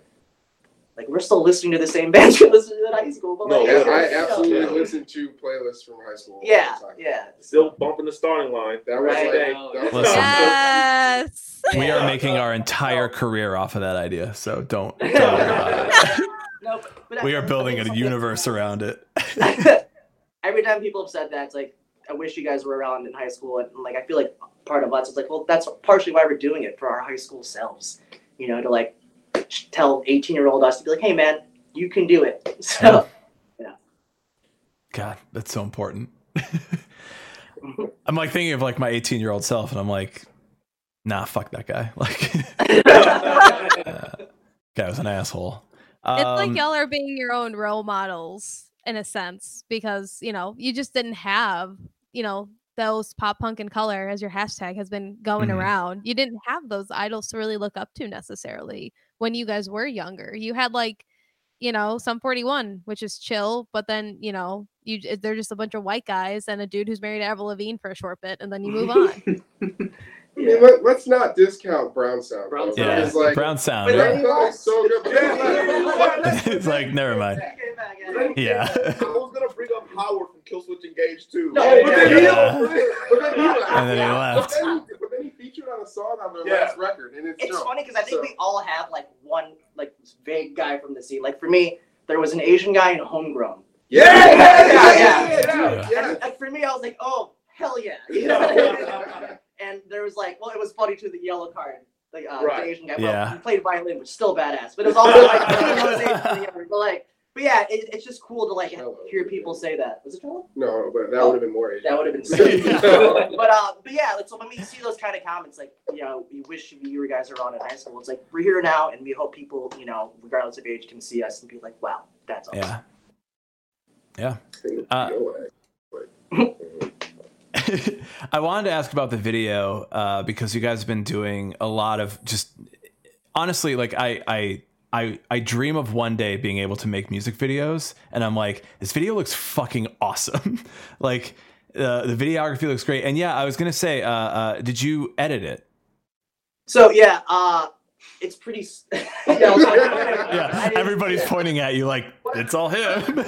Like we're still listening to the same bands we listened to in high school, but No, like, And yeah. I absolutely Yeah. listened to playlists from high school. Yeah, yeah. Still bumping the starting line. That was Right. like, that was Listen. Yes. [laughs] We are making our entire career off of that idea, so don't, [laughs] don't worry about it. No, but, but We I- are building a universe around it. [laughs] Every time people have said that, it's like, I wish you guys were around in high school. And like, I feel like part of us is like, well, that's partially why we're doing it for our high school selves. You know, to like tell 18 year old us to be like, hey, man, you can do it. [laughs] So, yeah. God, that's so important. [laughs] I'm like thinking of like my 18 year old self, and I'm like, nah, fuck that guy. [laughs] Like, uh, guy was an asshole. It's like Um, y'all are being your own role models in a sense because you know you just didn't have you know those pop punk and color as your hashtag has been going Mhm. around. You didn't have those idols to really look up to necessarily when you guys were younger. You had like you know Sum 41 which is chill but then you know you they're just a bunch of white guys and a dude who's married to Avril Lavigne for a short bit and then you move on [laughs] [laughs] I mean, let, let's not discount Brown Sound. Brown Sound. yeah, because, like, brown sound. But Brown then- is so good. [laughs] it's like never mind. Came back at it. Yeah. I was gonna bring up Howard from Killswitch Engage too. No, but then he, Yeah. but then, but then he left. And then he left. But then, but then he featured on a song on their Yeah. last record, and it's, It's dope. funny because I think So- we all have like one like vague guy from the scene. Like for me, there was an Asian guy in Homegrown. Yeah, Yeah, yeah, yeah, yeah. And, and for me, I was like, oh hell yeah, [laughs] you know. and there was like, well, it was funny too. The Yellowcard, like uh, Right. the Asian guy. Well, Yeah. he played violin, which is still badass. But it was also like, he was Asian or whatever. but like, but yeah, it, it's just cool to like Cello. hear people say that. Was it Trello? No, but that would have been more Asian. That would have been [laughs] sick. Yeah. but uh, but yeah, like so when we see those kind of comments, like you know, we wish you guys are on in high school. It's like we're here now, and we hope people, you know, regardless of age, can see us and be like, wow, that's awesome. Yeah. Yeah. Uh, [laughs] I wanted to ask about the video uh, because you guys have been doing a lot of just honestly like I I I I dream of one day being able to make music videos, and I'm like, this video looks fucking awesome. [laughs] like uh, the videography looks great, and yeah, I was gonna say, uh, uh, did you edit it? So yeah, uh, it's pretty. [laughs] yeah, I was like, I Yeah, everybody's pointing at you like it's all him. [laughs]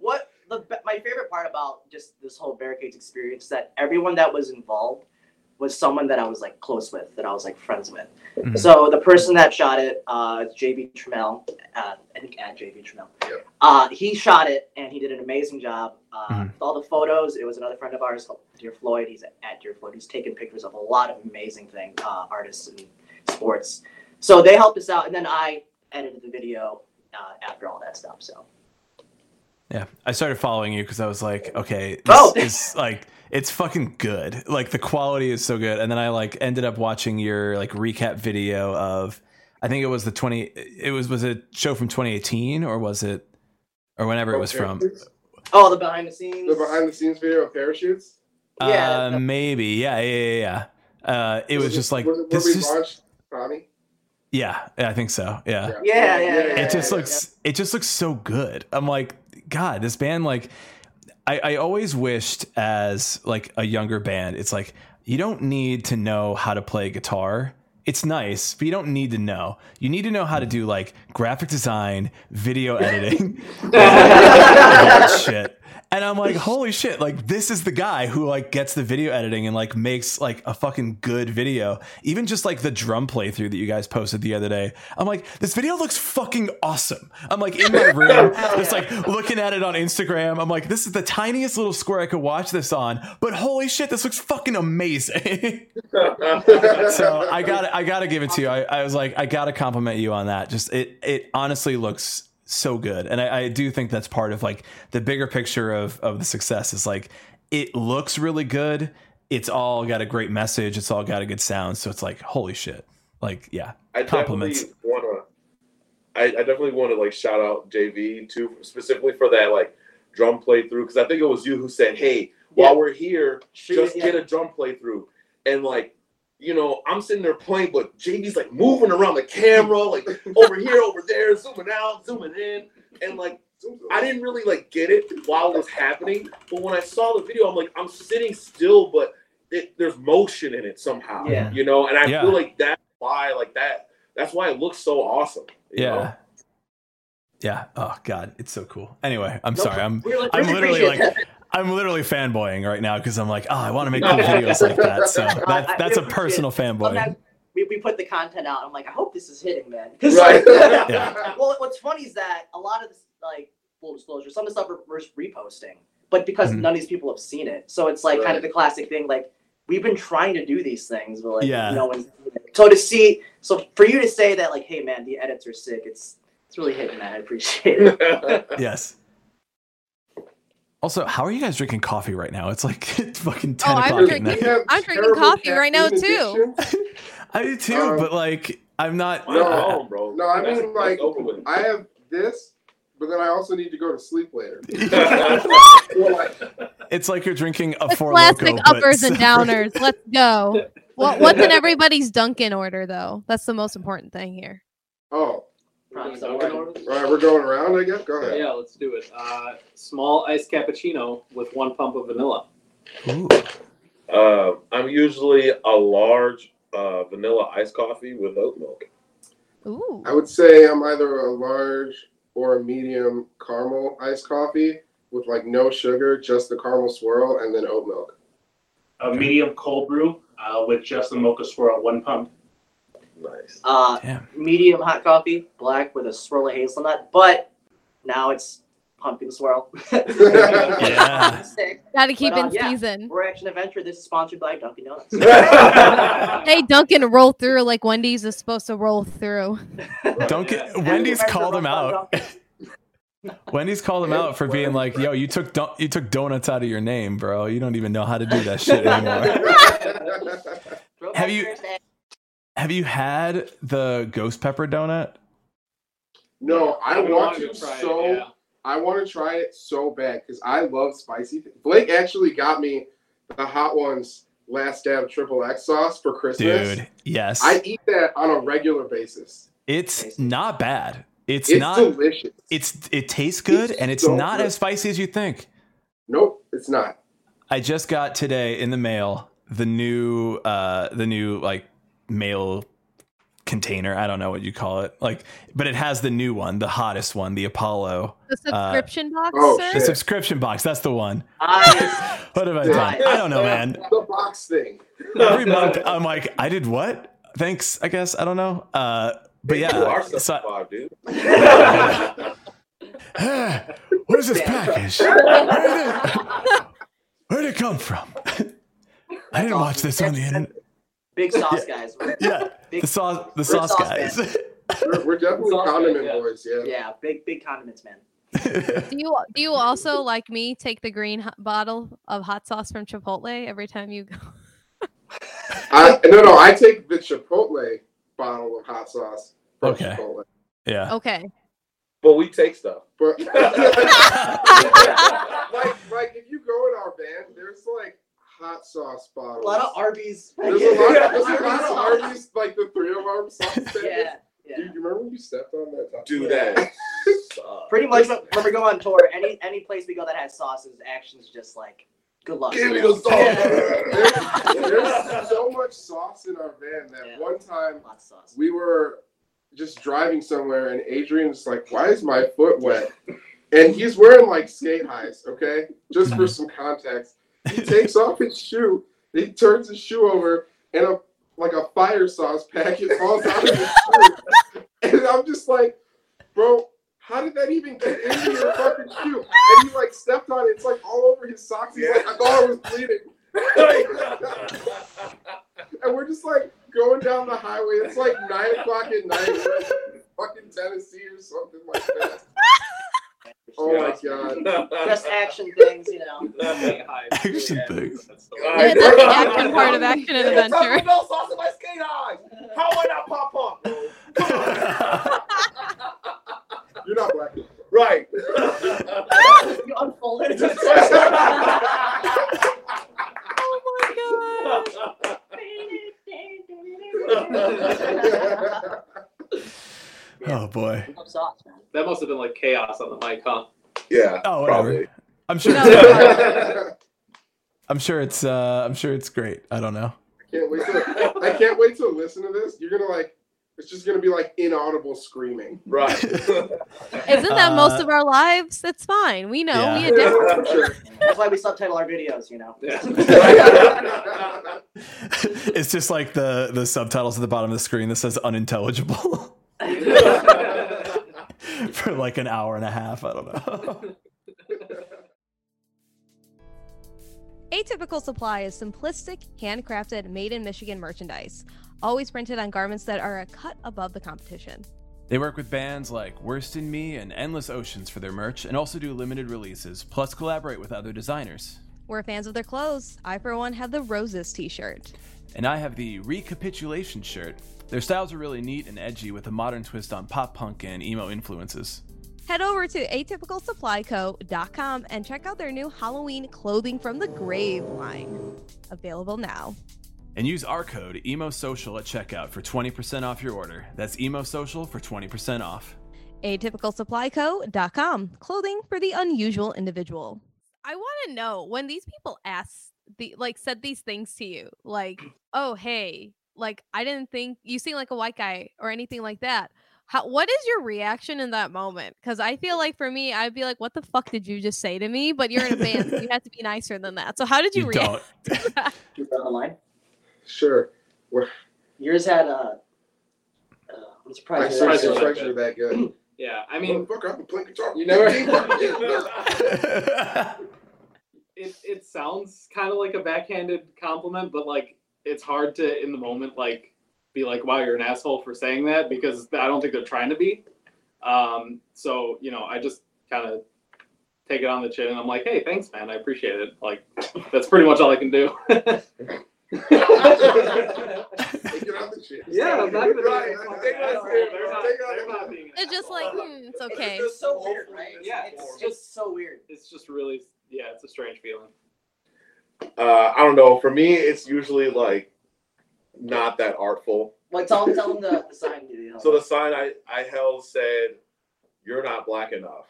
what the my favorite part about just this whole barricades experience is that everyone that was involved was someone that I was like close with, that I was like friends with. Mhm. So the person that shot it, uh, JB Trammell, uh, I think at JB Trammell, Yep. uh, he shot it and he did an amazing job. Uh, Mhm. with All the photos, it was another friend of ours, Dear Floyd. He's at Dear Floyd. He's taken pictures of a lot of amazing thing uh, artists and sports. So they helped us out, and then I edited the video uh, after all that stuff. So. Yeah, I started following you because I was like, okay, this Oh. is like it's fucking good. Like the quality is so good. And then I like ended up watching your like recap video of I think it was the twenty. It was was it a show from 2018 or was it or whenever it was from? Oh, the behind the scenes. The behind the scenes video of parachutes. Yeah, uh, the- maybe. Yeah, yeah, yeah. yeah. Uh, it was just like where, where this. we Just, launched Tommy. yeah, yeah, I think so. Yeah. Yeah, yeah, yeah, it just yeah, looks it just looks so good i'm like god this band like I, I always wished as like a younger band it's like you don't need to know how to play guitar. It's nice but you don't need to know. You need to know how to do like graphic design video editing [laughs] shit and i'm like holy shit like this is the guy who like gets the video editing and like makes like a fucking good video. Even just like the drum playthrough that you guys posted the other day. I'm like this video looks fucking awesome. I'm like in my room just like looking at it on instagram. I'm like this is the tiniest little square i could watch this on. But holy shit this looks fucking amazing. [laughs] So I got I got to give it to you. I, I was like I got to compliment you on that. Just it it honestly looks so good, and I, I do think that's part of like the bigger picture of of the success is like it looks really good. It's all got a great message. It's all got a good sound. So it's like holy shit. Like yeah, I Compliments. definitely want to. I, I definitely want to like shout out JV too, specifically for that like drum playthrough because I think it was you who said, "Hey, Yeah. while we're here, Shoot just it, get a drum playthrough." And like, you know, I'm sitting there playing, but JV's like moving around the camera, like over here, over there, zooming out, zooming in, and like I didn't really like get it while it was happening, but when I saw the video, I'm like, I'm sitting still, but it, there's motion in it somehow. Yeah. You know, and I Yeah. feel like that's why, like that. That's why it looks so awesome. you yeah. know? Yeah. Oh god, it's so cool. Anyway, I'm No, sorry. I'm we really I'm literally like that. I'm literally fanboying right now because I'm like, oh, I want to make cool [laughs] videos like that. So [laughs] I- that's a personal it. fanboy. We, we put the content out. I'm like, I hope this is hitting, man. 'Cause, [laughs] Right. like- Yeah. Well, what's funny is that a lot of this, like full disclosure, some of the stuff we're, we're reposting, but because Mhm. none of these people have seen it, so it's like kind of the classic thing. Like we've been trying to do these things, but like Yeah. no one's. So to see, so for you to say that, like, hey, man, the edits are sick. It's it's really hitting, man. I appreciate it. Yes. Also, how are you guys drinking coffee right now? It's like [laughs] fucking ten Oh, I'm o'clock at drinking- night. [laughs] I'm drinking coffee right now, too. [laughs] I do too, Um, but like I'm not. Mine's No. home, bro. No, I mean, that's like, over. I have this, but then I also need to go to sleep later. it's like you're drinking a four classic Loko, uppers and downers. Let's go. What, what's in everybody's Dunkin' order though? That's the most important thing here. Oh, Props. all right, all right, we're going around, I guess. Go ahead. Yeah, let's do it. Uh, small iced cappuccino with one pump of vanilla. Ooh. Uh, I'm usually a large uh, vanilla iced coffee with oat milk. Ooh. I would say I'm either a large or a medium caramel iced coffee with like no sugar, just the caramel swirl, and then oat milk. A medium cold brew uh, with just the mocha swirl, one pump. Nice. Uh, Damn. medium hot coffee, black with a swirl of hazelnut, but now it's pumpkin swirl. [laughs] [laughs] Yeah. Gotta keep But, uh, in yeah. season. We're Action Adventure. This is sponsored by Dunkin' Donuts. [laughs] Hey, Dunkin' roll through like Wendy's is supposed to roll through. Don't get Wendy's called him out. Wendy's called him out for being like, "Yo, you took don- you took donuts out of your name, bro. You don't even know how to do that shit anymore." Have you- Thursday. Have you had the ghost pepper donut? no, I I've want to try it, so yeah. I want to try it so bad because I love spicy. Things. Blake actually got me the hot ones Last Dab Triple X sauce for Christmas. Dude, yes. I eat that on a regular basis. it's not bad. It's, It's not delicious. it's it tastes good It's and it's so not good. as spicy as you think. Nope, it's not. I just got today in the mail the new uh the new like mail container. I don't know what you call it. Like but it has the new one, the hottest one, the Apollo. The subscription box, oh, sir? The subscription box, that's the one. I, What have I done? I don't know, man. The box thing. Every month I'm like, I did what? Thanks, I guess. I don't know. Uh but You yeah, are so- five, dude. [laughs] what is this package? Where did it, [laughs] where did it come from? [laughs] I didn't watch this on the internet. Big sauce guys. Yeah, Big, the sauce, the sauce sauce guys. [laughs] We're, we're definitely Sauce condiment yeah. boys, yeah. yeah, big big condiments, man. [laughs] Do you do you also like me take the green hot bottle of hot sauce from Chipotle every time you go? [laughs] I, no, no, I take the Chipotle bottle of hot sauce from Okay. Chipotle. yeah. Okay. But we take stuff. But like, like if you go in our van, there's like hot sauce bottles. A lot of Arby's. There's a lot, there's a lot of Arby's, like the three of our [laughs] sauce. Yeah, yeah. Dude, you remember when you stepped on that? top? Do that. [laughs] Pretty much when when we go on tour, any any place we go that has sauces, actions just like good luck. Give me the sauce. There's, there's [laughs] so much sauce in our van that Yeah. one time sauce. we were just driving somewhere and Adrian's like, why is my foot wet? And he's wearing like skate highs, okay? Just for mm-hmm. some context. He takes off his shoe, he turns his shoe over, and a like a fire sauce packet falls out of his shoe. And I'm just like, bro, how did that even get into your fucking shoe? And he like stepped on it, it's like all over his socks. He's like, I thought I was bleeding. [laughs] and we're just like going down the highway. It's like nine o'clock at night, fucking Tennessee or something like that. Oh my god. [laughs] Just action things, you know. [laughs] Action things. Yeah, that's the [laughs] action part of action and adventure. Bell sauce in my skate eyes. How would I pop up? bro? You're not black. Right. You unfold it. Oh my god. Oh boy. Sauce. That must have been like chaos on the mic, huh? yeah. Oh, whatever. Probably. I'm sure. No. [laughs] I'm sure it's. Uh, I'm sure it's great. I don't know. I can't wait to I can't wait to listen to this. You're gonna like it's just gonna be like inaudible screaming. Right. [laughs] Isn't that most Uh, of our lives? It's fine. We know. Yeah. We adapt. [laughs] For sure. That's why we subtitle our videos, you know. Yeah. it's just like the the subtitles at the bottom of the screen that says unintelligible [laughs] for like an hour and a half. I don't know. [laughs] Atypical Supply is simplistic, handcrafted, made in Michigan merchandise, always printed on garments that are a cut above the competition. They work with bands like Worst in Me and Endless Oceans for their merch, and also do limited releases. Plus, collaborate with other designers. We're fans of their clothes. I, for one, have the Roses t shirt. And I have the Recapitulation shirt. Their styles are really neat and edgy with a modern twist on pop punk and emo influences. Head over to atypicalsupplyco.com and check out their new Halloween clothing from the grave line. Available now. And use our code EMOSocial at checkout for 20% off your order. That's EMOSocial for 20% off. atypicalsupplyco.com. Clothing for the unusual individual. I want to know when these people ask the like said these things to you, like, "Oh, hey, like I didn't think you seem like a white guy or anything like that." How, what is your reaction in that moment? Because I feel like for me, I'd be like, "What the fuck did you just say to me?" But you're in a band, so you [laughs] have to be nicer than that. So how did you, You react? don't. Keep [laughs] that online. Sure. Yours had uh, uh I'm I surprised. you surprised didn't you say- surprised you're that good. [clears throat] Yeah, I mean, Motherfucker, I've been playing guitar. You never- [laughs] it it sounds kind of like a backhanded compliment, but like it's hard to in the moment like be like, "Wow, you're an asshole for saying that," because I don't think they're trying to be. Um, so you know, I just kind of take it on the chin, and I'm like, "Hey, thanks, man. I appreciate it." Like [laughs] that's pretty much all I can do. Take it on the chin. yeah, I'm not gonna Right, a fucking take it on the asshole. chin. They're not- Take it on they're the not chin. being an It's just like, asshole. hmm, it's okay. It's just so weird, right? Yeah, it's, it's it's just so weird. it's just really yeah, it's a strange feeling. Uh, I don't know. For me, it's usually like not that artful. Like tell them, tell them the, the sign. You. So the sign I, I held said, "You're not black enough."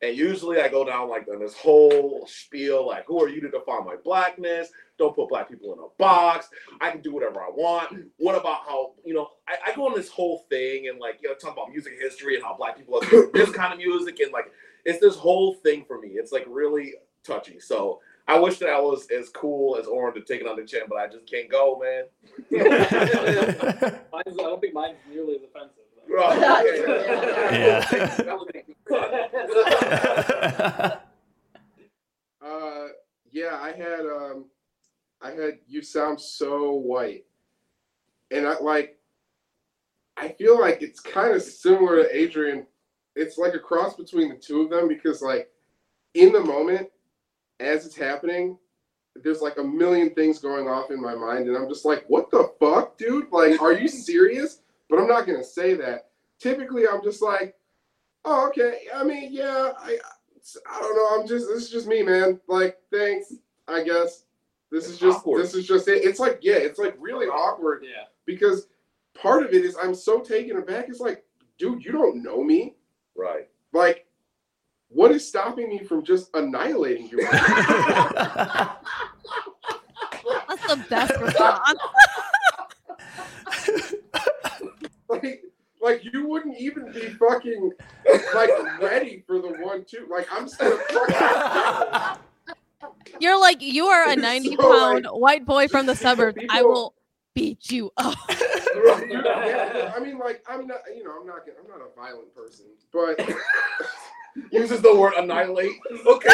And usually I go down like on this whole spiel, like, "Who are you to define my blackness? Don't put black people in a box. I can do whatever I want. What about how you know?" I, I go on this whole thing and like you know talk about music history and how black people have this kind of music and like it's this whole thing for me. It's like really touchy. So I wish that I was as cool as Oren to take it on the chin, but I just can't go, man. [laughs] Mine's, I don't think mine's nearly as offensive. though. [laughs] Yeah. That would make me cut. Uh, yeah, I had um, I had you sound so white, and I like. I feel like it's kind of similar to Adrian. It's like a cross between the two of them because, like, in the moment, as it's happening, there's like a million things going off in my mind, and I'm just like, "What the fuck, dude? Like, are you [laughs] serious?" But I'm not gonna say that. Typically, I'm just like, "Oh, okay. I mean, yeah, I, I don't know. I'm just this is just me, man. Like, thanks. I guess this is just awkward. this is just it. It's like yeah, it's like really awkward Yeah. because part of it is I'm so taken aback. It's like, dude, you don't know me. Right. Like, what is stopping me from just annihilating you? [laughs] That's the best [laughs] response. like, like you wouldn't even be fucking like ready for the one two. Like I'm still fucking. You're like you are a 90 so, pound white boy from the suburbs. I will beat you up. [laughs] Right, dude, yeah, I mean, like I'm not, you know, I'm not, I'm not a violent person, but Uses the word annihilate. Okay.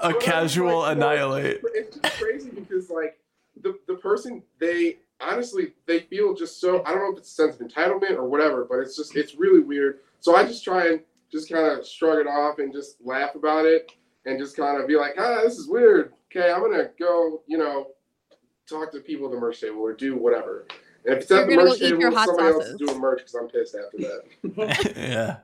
a casual annihilate. It's just crazy because like the the person they honestly they feel just so I don't know if it's a sense of entitlement or whatever, but it's just it's really weird. So I just try and just kind of shrug it off and just laugh about it and just kind of be like, ah, this is weird. Okay, I'm gonna go, you know, talk to people at the merch table or do whatever. And if it's You're at the gonna merch go eat table, your hot else is sauces. doing merch because I'm pissed after that. [laughs] yeah.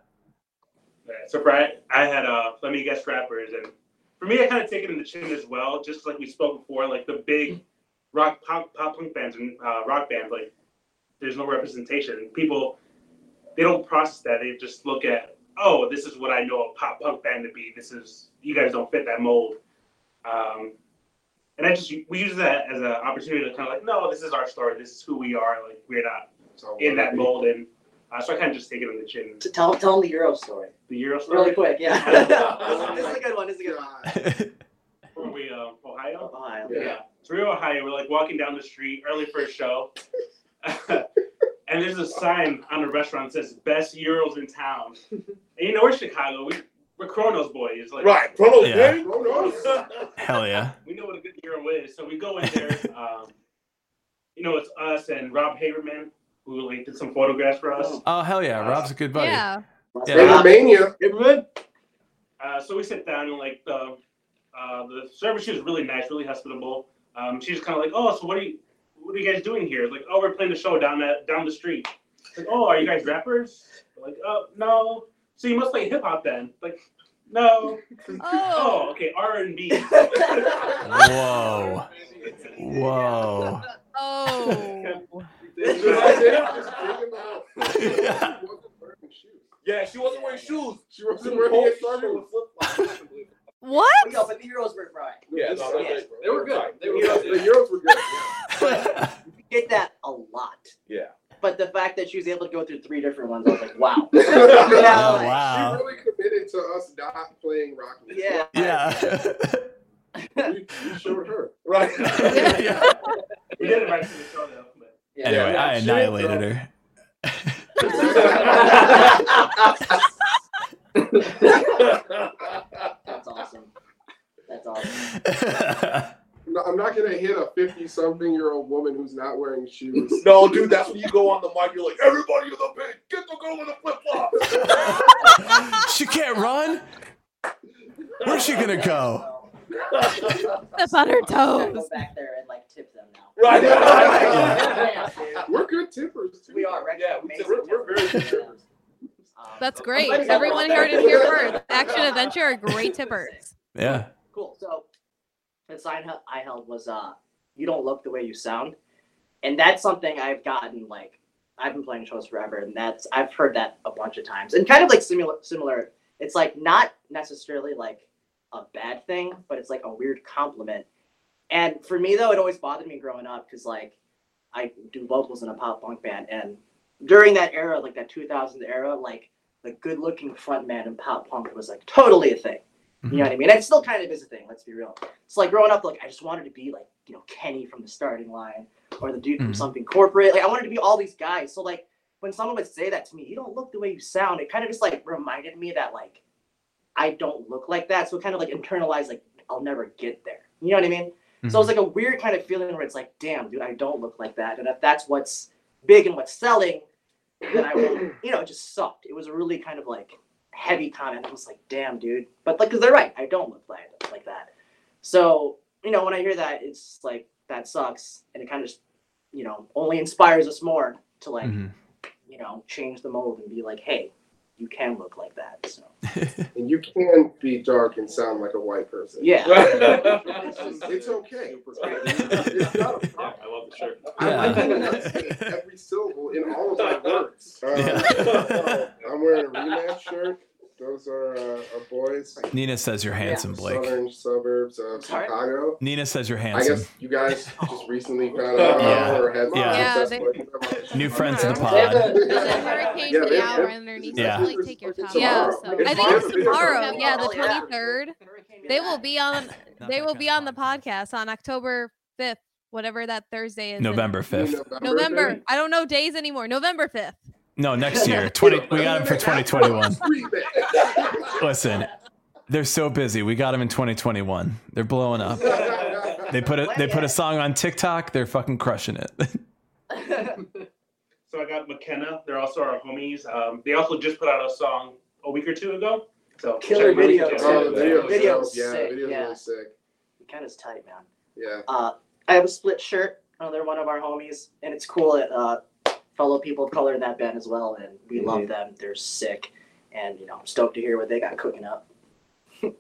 Right, So for I, I had uh let me guess rappers and for me I kind of take it in the chin as well, just like we spoke before, like the big rock pop pop punk bands and uh, rock bands, like there's no representation. People they don't process that. They just look at, oh, this is what I know a pop punk band to be. This is you guys don't fit that mold. Um, and I just we use that as an opportunity to kind of like, no, this is our story. This is who we are. Like we're not in that mold, and uh, so I kind of just take it in the chin. To tell tell them the gyro story The gyro story. really quick. Yeah, this, [laughs] this is a good one. This is a good one. [laughs] God. Where we uh, Ohio. Ohio. Yeah. Yeah. So we're in Ohio. We're like walking down the street early for a show. [laughs] and there's a sign on the restaurant that says best gyros in town. And you know, we're Chicago. We, we're Kronos boys. Like, Right. Kronos, Yeah. baby. Oh. Hell yeah. We know what a good gyro is. So we go in there. Um, you know, it's us and Rob Haberman, who like did some photographs for us. Oh hell yeah. Rob's a good buddy. Yeah. Yeah. Raider Mania. Everyone. Uh, so we sit down and like the uh, the service she was really nice, really hospitable. Um, she's kind of like, oh, so what are you what are you guys doing here? Like, oh, we're playing the show down that down the street. Like, oh, are you guys rappers? Like, oh, no. So you must play hip hop then? Like, no. Oh, Oh. okay, R and B. [laughs] Whoa. Whoa. Oh. Just like that, just bringing the whole- Yeah. She wasn't wearing shoes. Yeah, she wasn't wearing shoes. She wasn't Whole wearing shoes. with flip-flops. What? Yo, but the gyros were right. Yeah, no, Yeah. they, They were good. They were The good. gyros were good. yeah. [laughs] We get that a lot. Yeah. But the fact that she was able to go through three different ones, I was like, wow. Oh, [laughs] Yeah. wow. She really committed to us not playing rock music. Yeah. Yeah. We, we showed her. Right. [laughs] yeah. we did it right to the show though. But. Yeah. Anyway, I she annihilated her. [laughs] That's awesome. That's awesome. I'm not, I'm not gonna hit a 50 something year old woman who's not wearing shoes. [laughs] no, dude, that's when you go on the mic. You're like, everybody in the pit, get the girl in the flip-flops. [laughs] she can't run. Where's she gonna go? Step on her toes. go back there and like tip them now. Right. Yeah, dude. [laughs] We're good tippers too. We are. We're Yeah, we amazing We're, we're very good tippers. tippers. Um, That's I'm great. Everyone got heard that. it here first. Action Adventure are great tippers. Yeah. Cool. So the sign I held was uh, "You don't look the way you sound," and that's something I've gotten like I've been playing shows forever, and that's I've heard that a bunch of times, and kind of like similar similar. It's like not necessarily like a bad thing, but it's like a weird compliment. And for me though, it always bothered me growing up because like I do vocals in a pop punk band, and during that era, like that 2000s era, like the good looking front man in pop punk was like totally a thing. You know what I mean? And it still kind of is a thing. Let's be real. It's like growing up, like I just wanted to be like you know Kenny from the starting line or the dude from Mhm. something corporate. Like I wanted to be all these guys. So like when someone would say that to me, you don't look the way you sound. It kind of just like reminded me that like I don't look like that. So it kind of like internalized like I'll never get there. You know what I mean? So it's like a weird kind of feeling where it's like, damn, dude, I don't look like that. And if that's what's big and what's selling, then I will, [coughs] you know, it just sucked. It was a really kind of like heavy comment. I was like, damn, dude. But like, cause they're right. I don't look like, like that. So, you know, when I hear that, it's like, that sucks. And it kind of just, you know, only inspires us more to like, Mhm. you know, change the mold and be like, hey, you can look like that. So, [laughs] And you can be dark and sound like a white person. yeah. It's, just, [laughs] it's okay. It's not a Yeah, problem. I love the shirt. I, I Yeah. can enunciate [laughs] every syllable in all of my words. Uh, Yeah. I'm wearing a rematch shirt. Those are uh, our boys. Nina says you're handsome, Blake. Southern suburbs of Sorry? Chicago. Nina says you're handsome. I handsome. guess you guys just recently [laughs] found out Yeah. or had Yeah. Yeah, successful- New friends in the pod. There's a hurricane Yeah, they- the hour they- underneath. Yeah. So, like, take your time. Tomorrow. Yeah, so It's I think tomorrow. it's tomorrow. Yeah, the yeah. 23rd. They will be on. They will be on the podcast on October 5th, whatever that Thursday is. in November 5th. November. I don't know days anymore. November 5th. No, next year. [laughs] 20 we got him for 2021. Rematch. Listen, they're so busy. We got them in 2021. They're blowing up. They put a they put a song on TikTok. They're fucking crushing it. [laughs] So I got McKenna. They're also our homies. Um, they also just put out a song a week or two ago. So Killer check video, Oh, the video, Video's yeah, sick, the video's yeah. really sick. kind of tight, man. Yeah. Uh, I have a split shirt. Another one of our homies, and it's cool that uh, fellow people of color in that band as well, and we love them. They're sick, and you know, I'm stoked to hear what they got cooking up. [laughs]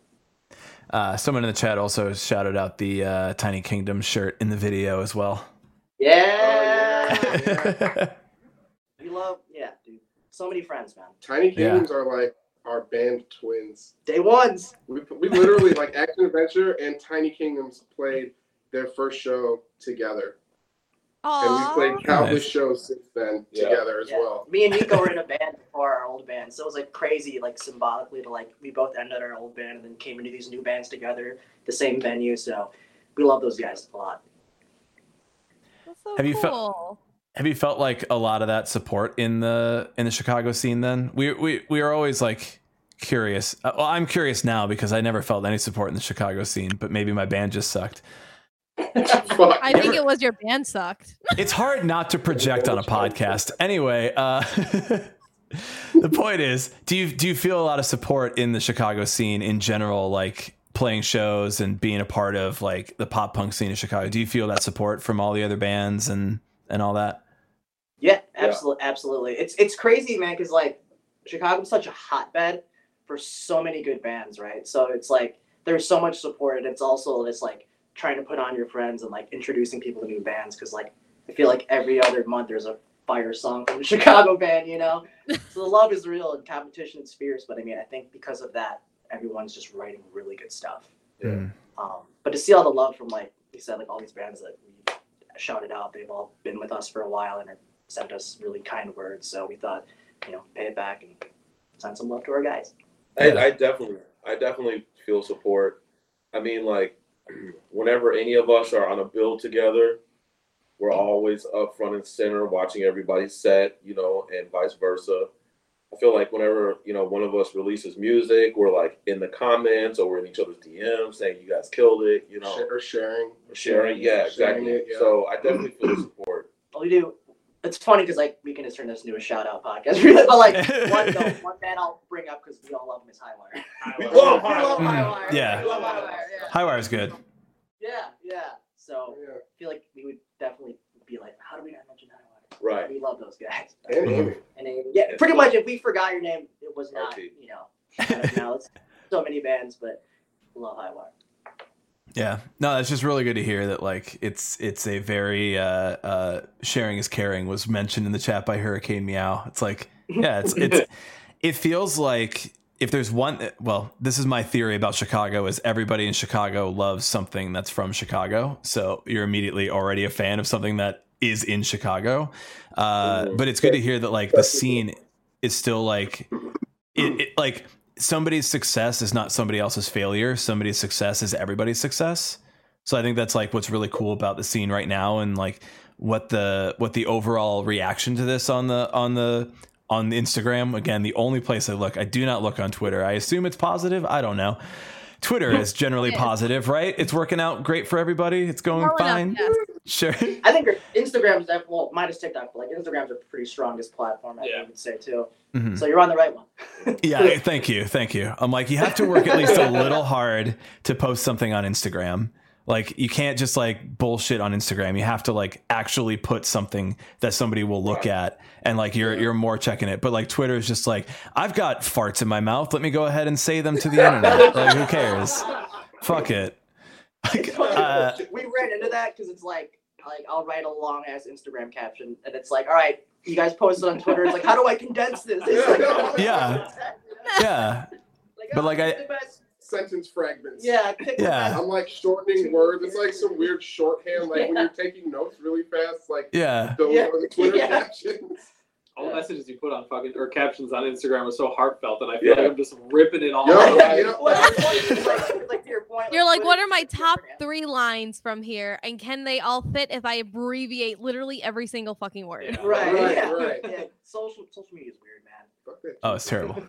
Uh, someone in the chat also shouted out the uh, Tiny Kingdom shirt in the video as well. Yeah, yeah. [laughs] we love. Yeah, dude. So many friends, man. Tiny Yeah. Kingdoms are like our band twins. Day ones. We, we literally like Action Adventure and Tiny Kingdoms played their first show together, and we played countless Nice. shows since then Yeah. together as Yeah. well. Me and Nico were in a band before our old band, so it was like crazy, like symbolically to like we both ended our old band and then came into these new bands together, the same venue. So we love those guys a lot. That's so Have you fe- cool. Have you felt like a lot of that support in the in the Chicago scene? Then we we we are always like curious. Uh, well, I'm curious now because I never felt any support in the Chicago scene, but maybe my band just sucked. Fuck. I think it was your band sucked. [laughs] It's hard not to project on a podcast. Anyway, uh, [laughs] the point is, do you do you feel a lot of support in the Chicago scene in general, like playing shows and being a part of like the pop punk scene in Chicago? Do you feel that support from all the other bands and and all that? Yeah, absolutely, absolutely. It's it's crazy, man, because like Chicago's such a hotbed for so many good bands, right? So it's like there's so much support, and it's also this like trying to put on your friends and like introducing people to new bands, because like I feel like every other month there's a fire song from a [laughs] Chicago band, you know. so the love is real and competition is fierce, but I mean I think because of that, everyone's just writing really good stuff. Mm. Um, but to see all the love from like you said, like all these bands that we shouted out, they've all been with us for a while and have sent us really kind words. So we thought, you know, pay it back and send some love to our guys. I, I definitely, I definitely feel support. I mean, like, whenever any of us are on a build together, we're always up front and center, watching everybody's set, you know, and vice versa. I feel like whenever you know one of us releases music, we're like in the comments or we're in each other's DMs saying you guys killed it, you know, Or sharing. or sharing. Yeah, Sharing exactly. it, yeah. So I definitely feel the support. Well, you do. It's funny because like we can just turn this into a shout out podcast, [laughs] really. But like one, [laughs] though, one band I'll bring up because we all love him is Highwire. I We love [laughs] love Highwire. Mm, Highwire. yeah. We love Highwire. Yeah. Highwire's good. yeah, yeah. So Yeah. I feel like we would definitely be like, how do we not mention Highwire? Right. We love those guys. And. Amy. And they, yeah, pretty much. If we forgot your name, it was not. RT. You know, now it's so many bands, but we love Highwire. Yeah, no, that's just really good to hear that. Like, it's it's a very uh, uh, sharing is caring was mentioned in the chat by Hurricane Meow. It's like, yeah, it's it's [laughs] it feels like if there's one. Well, this is my theory about Chicago: is everybody in Chicago loves something that's from Chicago, so you're immediately already a fan of something that is in Chicago. Uh, but it's good to hear that like the scene is still like it, it like somebody's success is not somebody else's failure. Somebody's success is everybody's success. So I think that's like what's really cool about the scene right now and like what the what the overall reaction to this on the on the on the Instagram. Again, the only place I look. I do not look on Twitter. I assume it's positive. I don't know. Twitter is generally positive, right? It's working out great for everybody. It's going Well enough, fine. yes. Sure. I think Instagram's that well, minus TikTok, but like Instagram's a pretty strongest platform. I Yeah. would say too. Mhm. So you're on the right one. [laughs] Yeah, thank you, thank you. I'm like, you have to work at least a little hard to post something on Instagram. Like, you can't just like bullshit on Instagram. You have to like actually put something that somebody will look at, and like you're you're more checking it. But like Twitter is just like, I've got farts in my mouth. Let me go ahead and say them to the internet. Like, who cares? Fuck it. Like, [laughs] uh, we ran into that because it's like like I'll write a long ass Instagram caption and it's like, all right, you guys posted on Twitter. It's like, how do I condense this? It's like, [laughs] oh, Yeah. [laughs] yeah, Like, But, oh, like, I- the best- Sentence fragments. yeah, pick Yeah. best- I'm like shortening words. It's like some weird shorthand, like when you're taking notes really fast, like yeah. those Yeah. the Twitter Yeah. captions. All the messages you put on fucking or captions on Instagram are so heartfelt, and I feel Yeah. like I'm just ripping it all. Yeah, out. yeah. Well, it's like- like- like your point, You're like, what are my top three lines from here, and can they all fit if I abbreviate literally every single fucking word? Yeah. Right, [laughs] Right, yeah, right. yeah. Social social media is weird, man. Fuck Oh, it's terrible.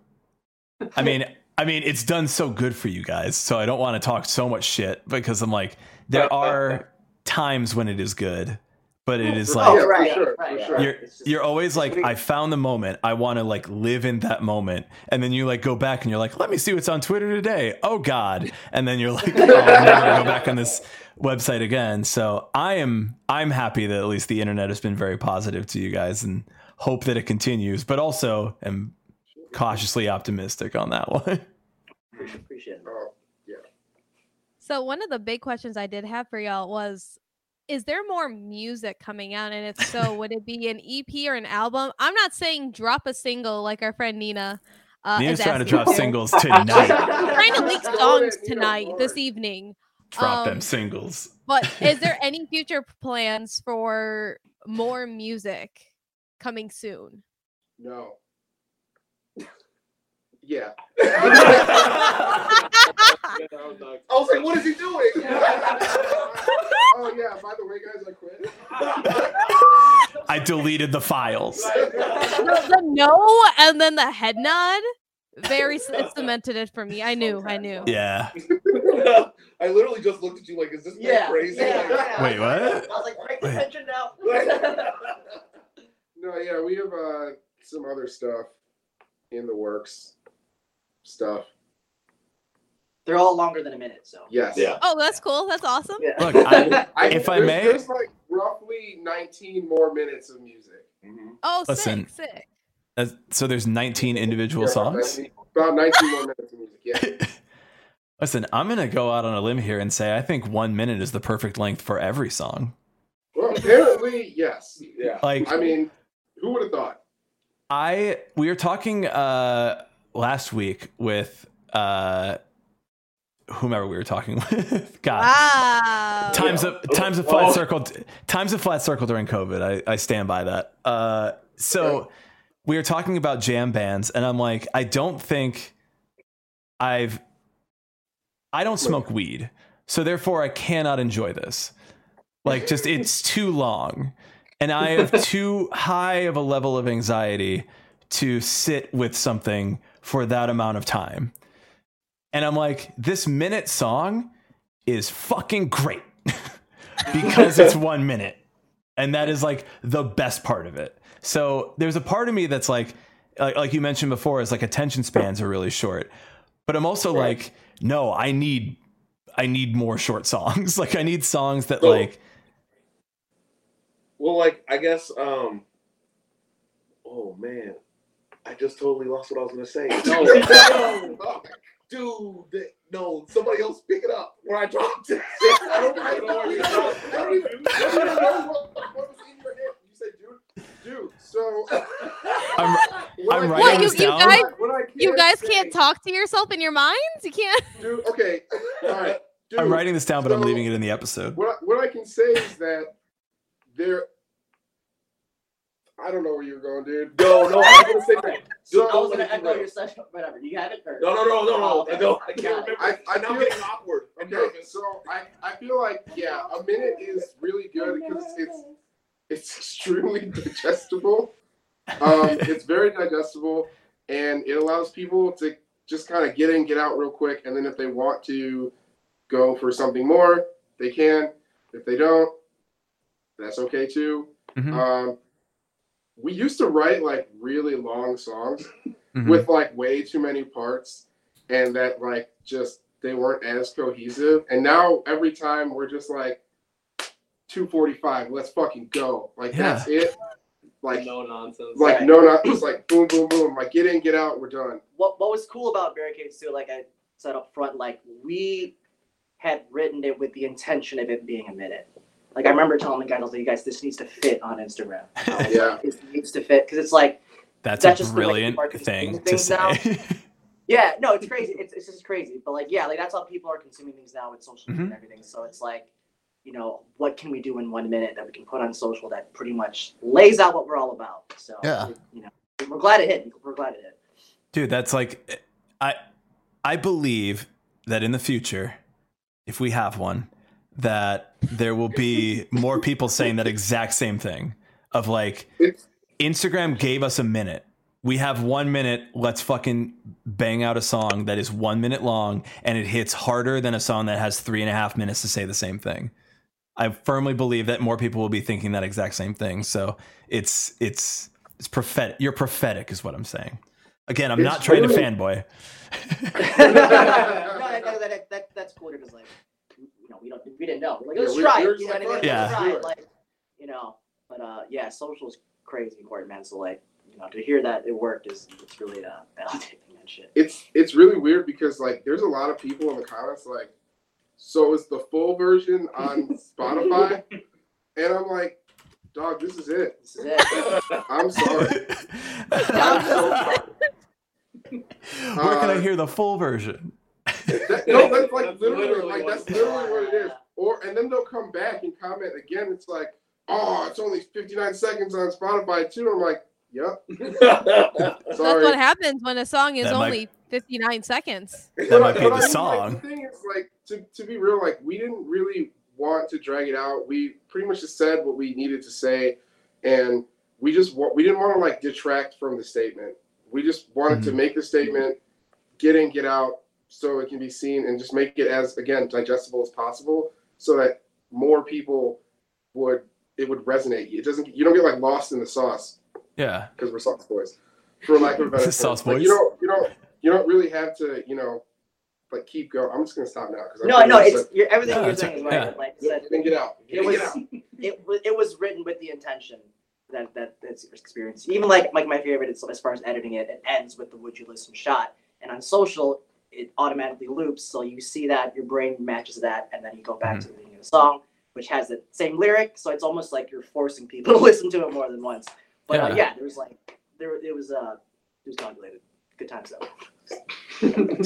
I mean, I mean, it's done so good for you guys, so I don't want to talk so much shit because I'm like, there [laughs] are times when it is good, but it is Oh, like yeah, right, for sure, right, for you're It's just- you're always like, I found the moment. I want to like live in that moment, and then you like go back and you're like, let me see what's on Twitter today. Oh God, and then you're like, [laughs] oh, I'm never gonna go back on this website again. So I am I'm happy that at least the internet has been very positive to you guys, and hope that it continues. But also am cautiously optimistic on that one. Appreciate, [laughs] appreciate it. Oh, So one of the big questions I did have for y'all was is there more music coming out and if so [laughs] would it be an EP or an album? I'm not saying drop a single like our friend Nina uh Nina's is trying to drop to. singles [laughs] tonight. trying to leak [laughs] songs tonight this evening. drop them Um, singles. But is there any future plans for more music coming soon? no. Yeah. [laughs] [laughs] I was like, what is he doing? [laughs] oh yeah, by the way, guys, I quit. I deleted the files. the, the no and then the head nod very c- it cemented it for me. I knew, I knew. Yeah. I literally just looked at you like, is this Yeah, crazy? yeah, yeah. Wait, what? I was like, break the Wait. tension now. No, yeah, we have uh, some other stuff in the works. Stuff. They're all longer than a minute, so. Yes. Yeah. Oh, that's cool. That's awesome. Yeah. Look, I- [laughs] I, If I may- there's like roughly 19 more minutes of music. Oh, Listen, sick, sick. Uh, So there's 19 individual Yeah, songs. About 19 more minutes of music. Yeah. [laughs] Listen, I'm gonna go out on a limb here and say I think one minute is the perfect length for every song. Well, apparently, yes. Yeah. Like I mean, who would have thought? I we were talking uh last week with uh whomever we were talking [laughs] with. God. Wow. Times a times a flat circle times a flat circle during COVID. I, I stand by that. Uh so we were talking about jam bands and I'm like, I don't think I've I don't smoke weed. So therefore I cannot enjoy this. Like just it's [laughs] too long. And I have [laughs] too high of a level of anxiety to sit with something for that amount of time. And I'm like, this minute song is fucking great [laughs] because it's [laughs] one minute. And that is like the best part of it. So there's a part of me that's like, like, like you mentioned before, is like attention spans are really short. But I'm also Right. like, no, I need, I need more short songs. [laughs] like I need songs that So- like, Well, like I guess. um Oh man, I just totally lost what I was gonna say. No, [laughs] no, dude, no, somebody else pick it up. when I dropped it. [laughs] I don't, I don't know where you dropped it. I don't even, I don't even know what, what was in your head. You said, dude, dude. So [laughs] I'm- what I'm writing What, you- this you down. guys- what I You can guys say- can't talk to yourself in your minds. You can't. Dude, okay, all right. Dude, I'm writing this down, but I'm leaving it in the episode. What I, what I can say is that there. I don't know where you're going, dude. No, no, [laughs] I was gonna say that. So, I was gonna echo your session, whatever. You have it. Or? No, no, no, no, Oh, no. okay. no I can't Got remember. I- I I'm now feel- getting awkward and Okay, nervous. so I, I feel like yeah, a minute is really good because it's it's extremely [laughs] digestible. Um, it's very digestible, and it allows people to just kind of get in, get out real quick, and then if they want to go for something more, they can. If they don't, that's okay too. Mhm. Um, we used to write like really long songs Mhm. with like way too many parts and that like just they weren't as cohesive and now every time we're just like 245 let's fucking go like that's it like no nonsense. like Right. no not just like boom boom boom like get in get out we're done what what was cool about barricades too, like I said up front, like we had written it with the intention of it being a minute. Like I remember telling the guys, I was like, "You guys, this needs to fit on Instagram. [laughs] I Yeah. it needs to fit because it's like, That's, that's a just the way brilliant people thing to things now. say. [laughs] yeah, no, it's crazy. It's it's just crazy. But like, yeah, like that's how people are consuming things now with social media Mhm. and everything. So it's like, you know, what can we do in one minute that we can put on social that pretty much lays out what we're all about. So Yeah. you know, we're glad it hit. We're glad it hit. Dude, that's like I I believe that in the future, if we have one, that there will be more people saying that exact same thing of like Instagram gave us a minute. We have one minute. Let's fucking bang out a song that is one minute long and it hits harder than a song that has three and a half minutes to say the same thing. I firmly believe that more people will be thinking that exact same thing. So it's it's it's prophetic. You're prophetic, is what I'm saying. Again, I'm It's not trying to fanboy. [laughs] no, that, that, that, that, that's cool because like, you know, we don't we didn't know. We're like, Yeah, let's we- try it. You just know what I mean? Yeah. Let's try it. it. Like, you know, but uh, yeah, social is crazy important, man. So like, you know, to hear that it worked is it's really uh validating that shit. it's it's really weird because like there's a lot of people in the comments like so is the full version on spotify [laughs] and i'm like dog this is it This is it. [laughs] i'm sorry [laughs] i'm so sorry Where can I Uh, hear the full version? That- no, that's like That's literally, literally like what that's it literally what it is. Or and then they'll come back and comment again. It's like, oh, it's only 59 seconds on Spotify too. I'm like, yep. [laughs] That's what happens when a song is That might- only 59 seconds. That might be But the I mean, song. Like, the thing is, like, to, to be real, like, we didn't really want to drag it out. We pretty much just said what we needed to say, and we just wa- we didn't want to like detract from the statement. We just wanted to Mhm. make the statement, get in, get out, so it can be seen, and just make it as again digestible as possible, so that more people would it would resonate. It doesn't you don't get like lost in the sauce Yeah. because we're sauce boys, for lack of a better [laughs] term. Sauce Like, boys. you don't you don't you don't really have to you know like keep going. I'm just gonna stop now because No, no, it's you're, everything Yeah, you're it's- saying is right. yeah. Like I said, then get out. it was out. [laughs] it was it was written with the intention that that that's your experience. Even like like my favorite is as far as editing it, it ends with the would you listen shot, and on social it automatically loops, so you see that your brain matches that, and then you go back to the beginning of the song, which has the same lyric, so it's almost like you're forcing people [laughs] to listen to it more than once. But uh, Yeah. yeah, there was like there it was uh it was calculated. Good times though. [laughs]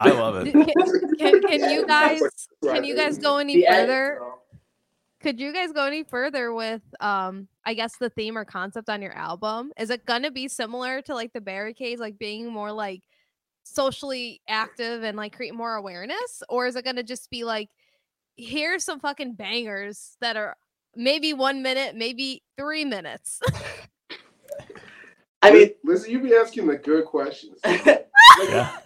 I love it. Can, can, can you [laughs] guys can you guys go any further? Could you guys go any further with um I guess the theme or concept on your album? Is it gonna be similar to like the barricades, like being more like socially active and like create more awareness? Or is it gonna just be like here's some fucking bangers that are maybe one minute, maybe three minutes? [laughs] I mean, listen, you be asking the good questions. [laughs] Yeah.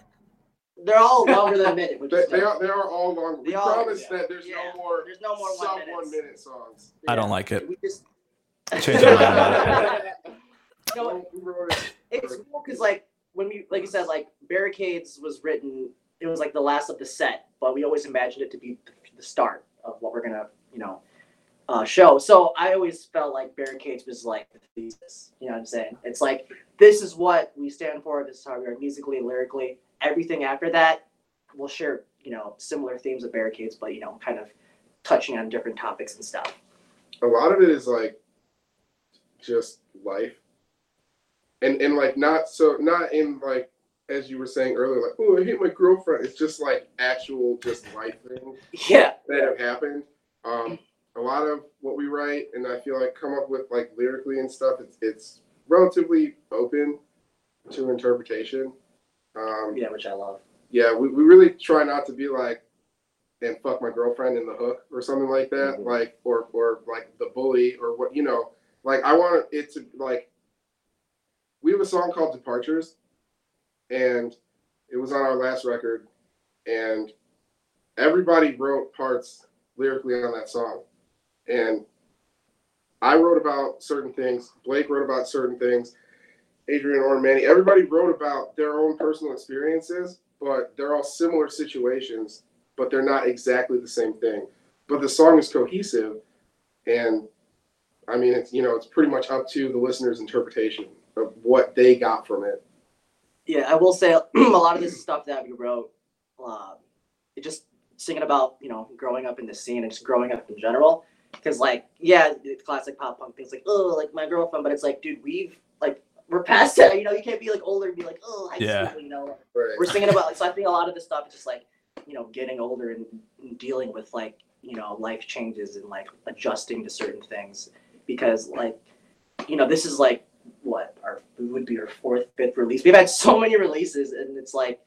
they're all longer than a minute. They, they, are, they are all long. We They are, promise yeah. that there's Yeah. no more There's no more one sub minutes. one minute songs. I don't like it. We just Change it. [laughs] No, it. it's cool because like when we like you said like barricades was written it was like the last of the set but we always imagined it to be the start of what we're gonna you know uh, show. So i always felt like barricades was like the thesis you know what i'm saying? It's like this is what we stand for this is how we are musically lyrically. Everything after that we'll share you know similar themes of barricades, but you know kind of touching on different topics and stuff. a lot of it is like just life and and like not so not in like as you were saying earlier like oh i hate my girlfriend it's just like actual just life things [laughs] Yeah, that have happened um a lot of what we write and i feel like come up with like lyrically and stuff it's it's relatively open to interpretation um yeah, which I love. yeah, we, we really try not to be like, and fuck my girlfriend in the hook or something like that, Mhm. like or or like the bully or what you know. Like I want it to like. We have a song called Departures, and it was on our last record, and everybody wrote parts lyrically on that song, and I wrote about certain things. Blake wrote about certain things. Adrian or Manny, everybody wrote about their own personal experiences, but they're all similar situations, but they're not exactly the same thing. But the song is cohesive, and I mean, it's you know, it's pretty much up to the listener's interpretation what they got from it. Yeah, I will say [clears throat] a lot of this stuff that we wrote, uh, it just singing about you know growing up in the scene and just growing up in general. Because like yeah, classic pop punk things like oh like my girlfriend, but it's like dude we've like we're past that. You know you can't be like older and be like oh high Yeah. school. You know Right. we're singing about like so I think a lot of this stuff is just like you know getting older and, and dealing with like you know life changes and like adjusting to certain things because like you know this is like what our it would be our fourth fifth release we've had so [laughs] many releases and it's like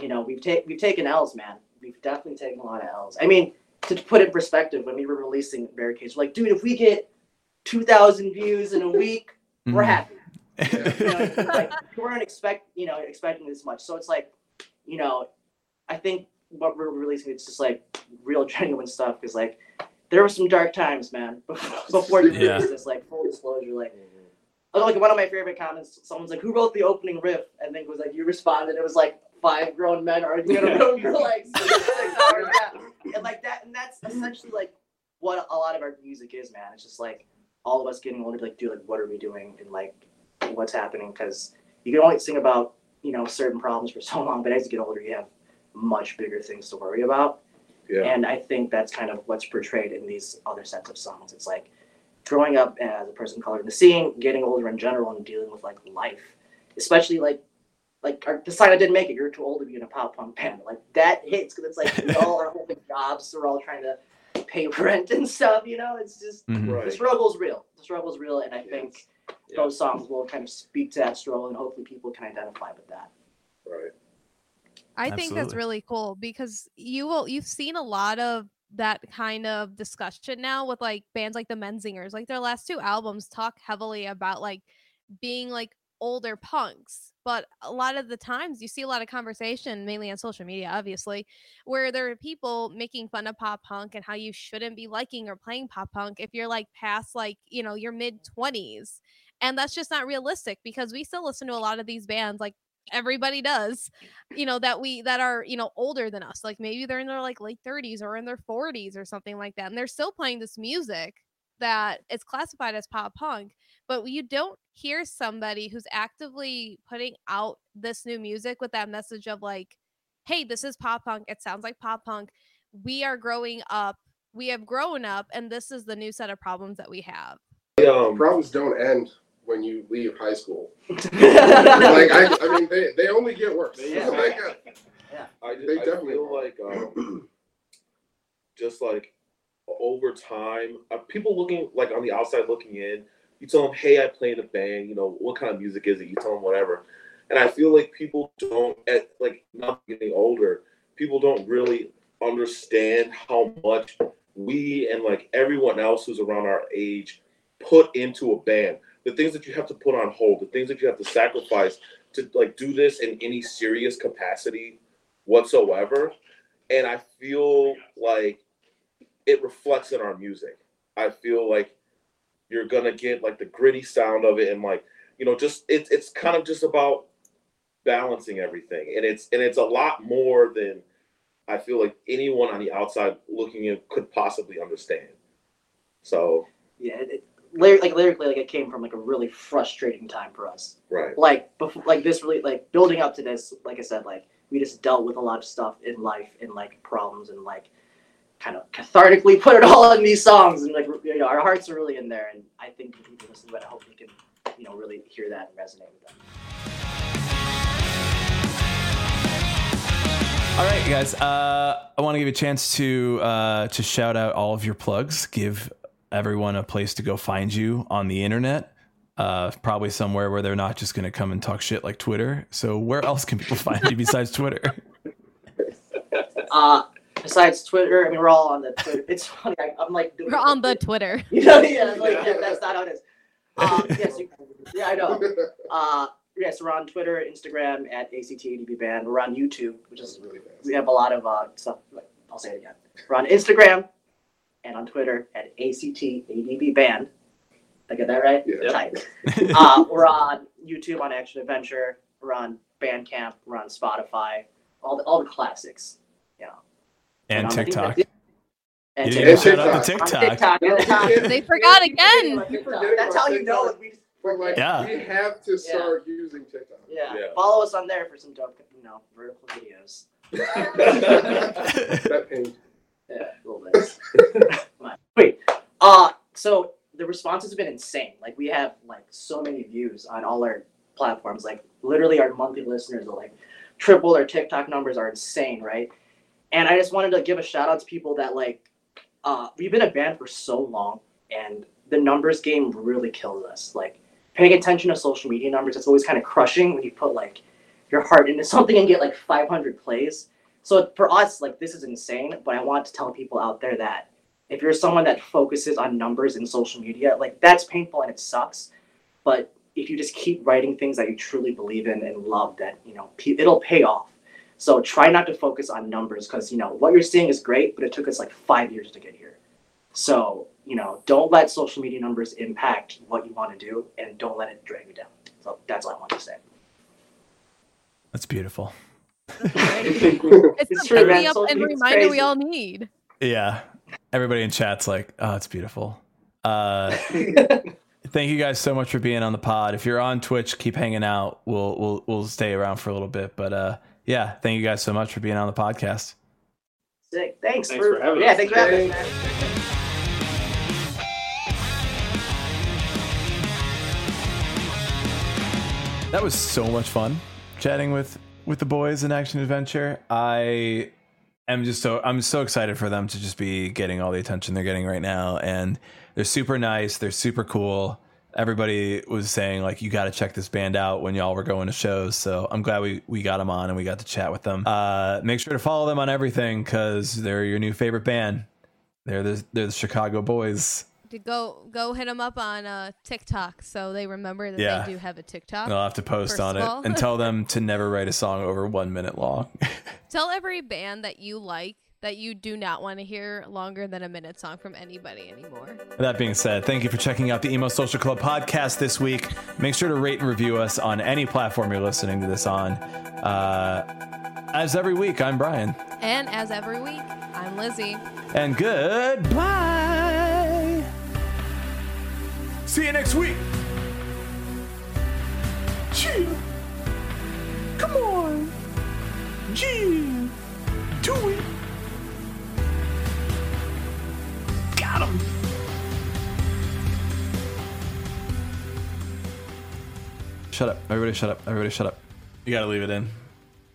you know we've taken we've taken l's man we've definitely taken a lot of l's i mean to put it in perspective when we were releasing barricades we're like dude if we get 2000 views in a [laughs] week we're Mhm. happy you know, like [laughs] we weren't expect you know expecting this much. So it's like, you know, I think what we're releasing it's just like real genuine stuff because like there were some dark times, man. Before you Yeah. release this, like full disclosure, like. Like one of my favorite comments, someone's like, "Who wrote the opening riff?" And then it was like, "You responded." It was like five grown men arguing in a room. You're [laughs] like, so it's like, oh, and like that, and that's essentially like what a lot of our music is, man. It's just like all of us getting older, like, dude, like, what are we doing, and like, what's happening? Because you can only sing about you know certain problems for so long, but as you get older, you have much bigger things to worry about. Yeah. And I think that's kind of what's portrayed in these other sets of songs. It's like growing up as a person of color in the scene, getting older in general, and dealing with like life, especially like like our, the sign I didn't make it. You're too old to be in a pop punk band. Like that hits because it's like we all are holding jobs. so We're all trying to pay [laughs] rent and stuff. You know, it's just Mhm. the struggle's real. The struggle's real, and I think Yeah. those songs will kind of speak to that struggle, and hopefully people can identify with that. Right. I think that's really cool because you will you've seen a lot of that kind of discussion now with like bands like the Menzingers. Like their last two albums talk heavily about like being like older punks. But a lot of the times you see a lot of conversation, mainly on social media, obviously, where there are people making fun of pop punk and how you shouldn't be liking or playing pop punk if you're like past like, you know, your mid 20s. And that's just not realistic because we still listen to a lot of these bands like everybody does you know that we that are you know older than us like maybe they're in their like late 30s or in their 40s or something like that and they're still playing this music that is classified as pop punk but you don't hear somebody who's actively putting out this new music with that message of like hey this is pop punk it sounds like pop punk we are growing up we have grown up and this is the new set of problems that we have. Um, Problems don't end when you leave high school. like [laughs] like, I, I mean, they, they only get worse. Yeah. Like, uh, I, They I definitely feel are. like um, [clears throat] just like over time, uh, people looking like on the outside looking in, you tell them, "Hey, I play in a band. You know what kind of music is it?" You tell them whatever, and I feel like people don't at like not getting older. People don't really understand how much we and like everyone else who's around our age put into a band. The things that you have to put on hold, the things that you have to sacrifice to like do this in any serious capacity whatsoever. And I feel like it reflects in our music. I feel like you're gonna get like the gritty sound of it and like, you know, just it's it's kind of just about balancing everything. And it's and it's a lot more than I feel like anyone on the outside looking in could possibly understand. So yeah, it, it, like lyrically, like it came from like a really frustrating time for us. right. Like before, like this really like building up to this. Like I said, like we just dealt with a lot of stuff in life and like problems and like kind of cathartically [laughs] put it all in these songs and like you know our hearts are really in there and I think when people listen to it I hope they can you know really hear that and resonate with them. All right, guys. Uh, I want to give you a chance to uh, to shout out all of your plugs. Give everyone a place to go find you on the internet. Uh, probably somewhere where they're not just going to come and talk shit like Twitter. So where else can people find you besides Twitter? [laughs] Uh, besides Twitter, I mean we're all on the Twitter. It's funny. I, I'm like We're on the Twitter. [laughs] You know, yeah, like yeah, [laughs] that's not how it is. Um, yes, you, yeah, I know. Uh, yes, we're on Twitter, Instagram at ACTADV Band. We're on YouTube, which is really fast. we have a lot of uh, stuff. Like, I'll say it again. We're on Instagram and on Twitter at ACTADV Band. Did I get that right? Yeah. Tight. [laughs] Uh, we're on YouTube on Action Adventure. We're on Bandcamp. We're on Spotify. All the all the classics. You know. and TikTok. And You didn't TikTok. shout out to TikTok. TikTok. TikTok. They forgot again. That's how you know. We just, But like, Yeah. we have to start using TikTok. yeah. Yeah. Follow us on there for some dope, you know, vertical videos. [laughs] that pain. Yeah. [laughs] Wait. Uh, so the response has been insane. Like we have like so many views on all our platforms. Like literally our monthly listeners are like triple our TikTok numbers are insane, right? And I just wanted to give a shout out to people that like uh we've been a band for so long and the numbers game really kills us. Like paying attention to social media numbers, it's always kind of crushing when you put like your heart into [laughs] something and get like 500 plays. So for us, like this is insane, but I want to tell people out there that if you're someone that focuses on numbers in social media, like that's painful and it sucks. But if you just keep writing things that you truly believe in and love, that you know it'll pay off. So try not to focus on numbers because you know what you're seeing is great, but it took us like five years to get here. So you know, don't let social media numbers impact what you want to do, and don't let it drag you down. So that's all I want to say. That's beautiful. It's, It's the pick me up and media's reminder we all need. Yeah. Everybody in chat's like, oh, it's beautiful. Uh, [laughs] thank you guys so much for being on the pod. If you're on Twitch, keep hanging out. We'll we'll we'll stay around for a little bit. But uh, yeah, thank you guys so much for being on the podcast. Sick. Thanks, Thanks for having yeah, us. thanks for having us. man. That was so much fun chatting with with the boys in Action Adventure. I am just so I'm so excited for them to just be getting all the attention they're getting right now, and they're super nice. They're super cool. Everybody was saying like you got to check this band out when y'all were going to shows. So I'm glad we we got them on and we got to chat with them. Uh, make sure to follow them on everything because they're your new favorite band. They're the they're the Chicago boys. To go go hit them up on uh, TikTok so they remember that Yeah. they do have a TikTok. I'll have to post on it and tell them [laughs] to never write a song over one minute long. [laughs] Tell every band that you like that you do not want to hear longer than a minute song from anybody anymore. That being said, thank you for checking out the Emo Social Club podcast this week. Make sure to rate and review us on any platform you're listening to this on. Uh, as every week, I'm Brian. And as every week, I'm Lizzie. And goodbye. See you next week. Gee. Come on. Gee. Do it. Got him. Shut up. Everybody shut up. Everybody shut up. You gotta leave it in.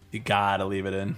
You gotta leave it in.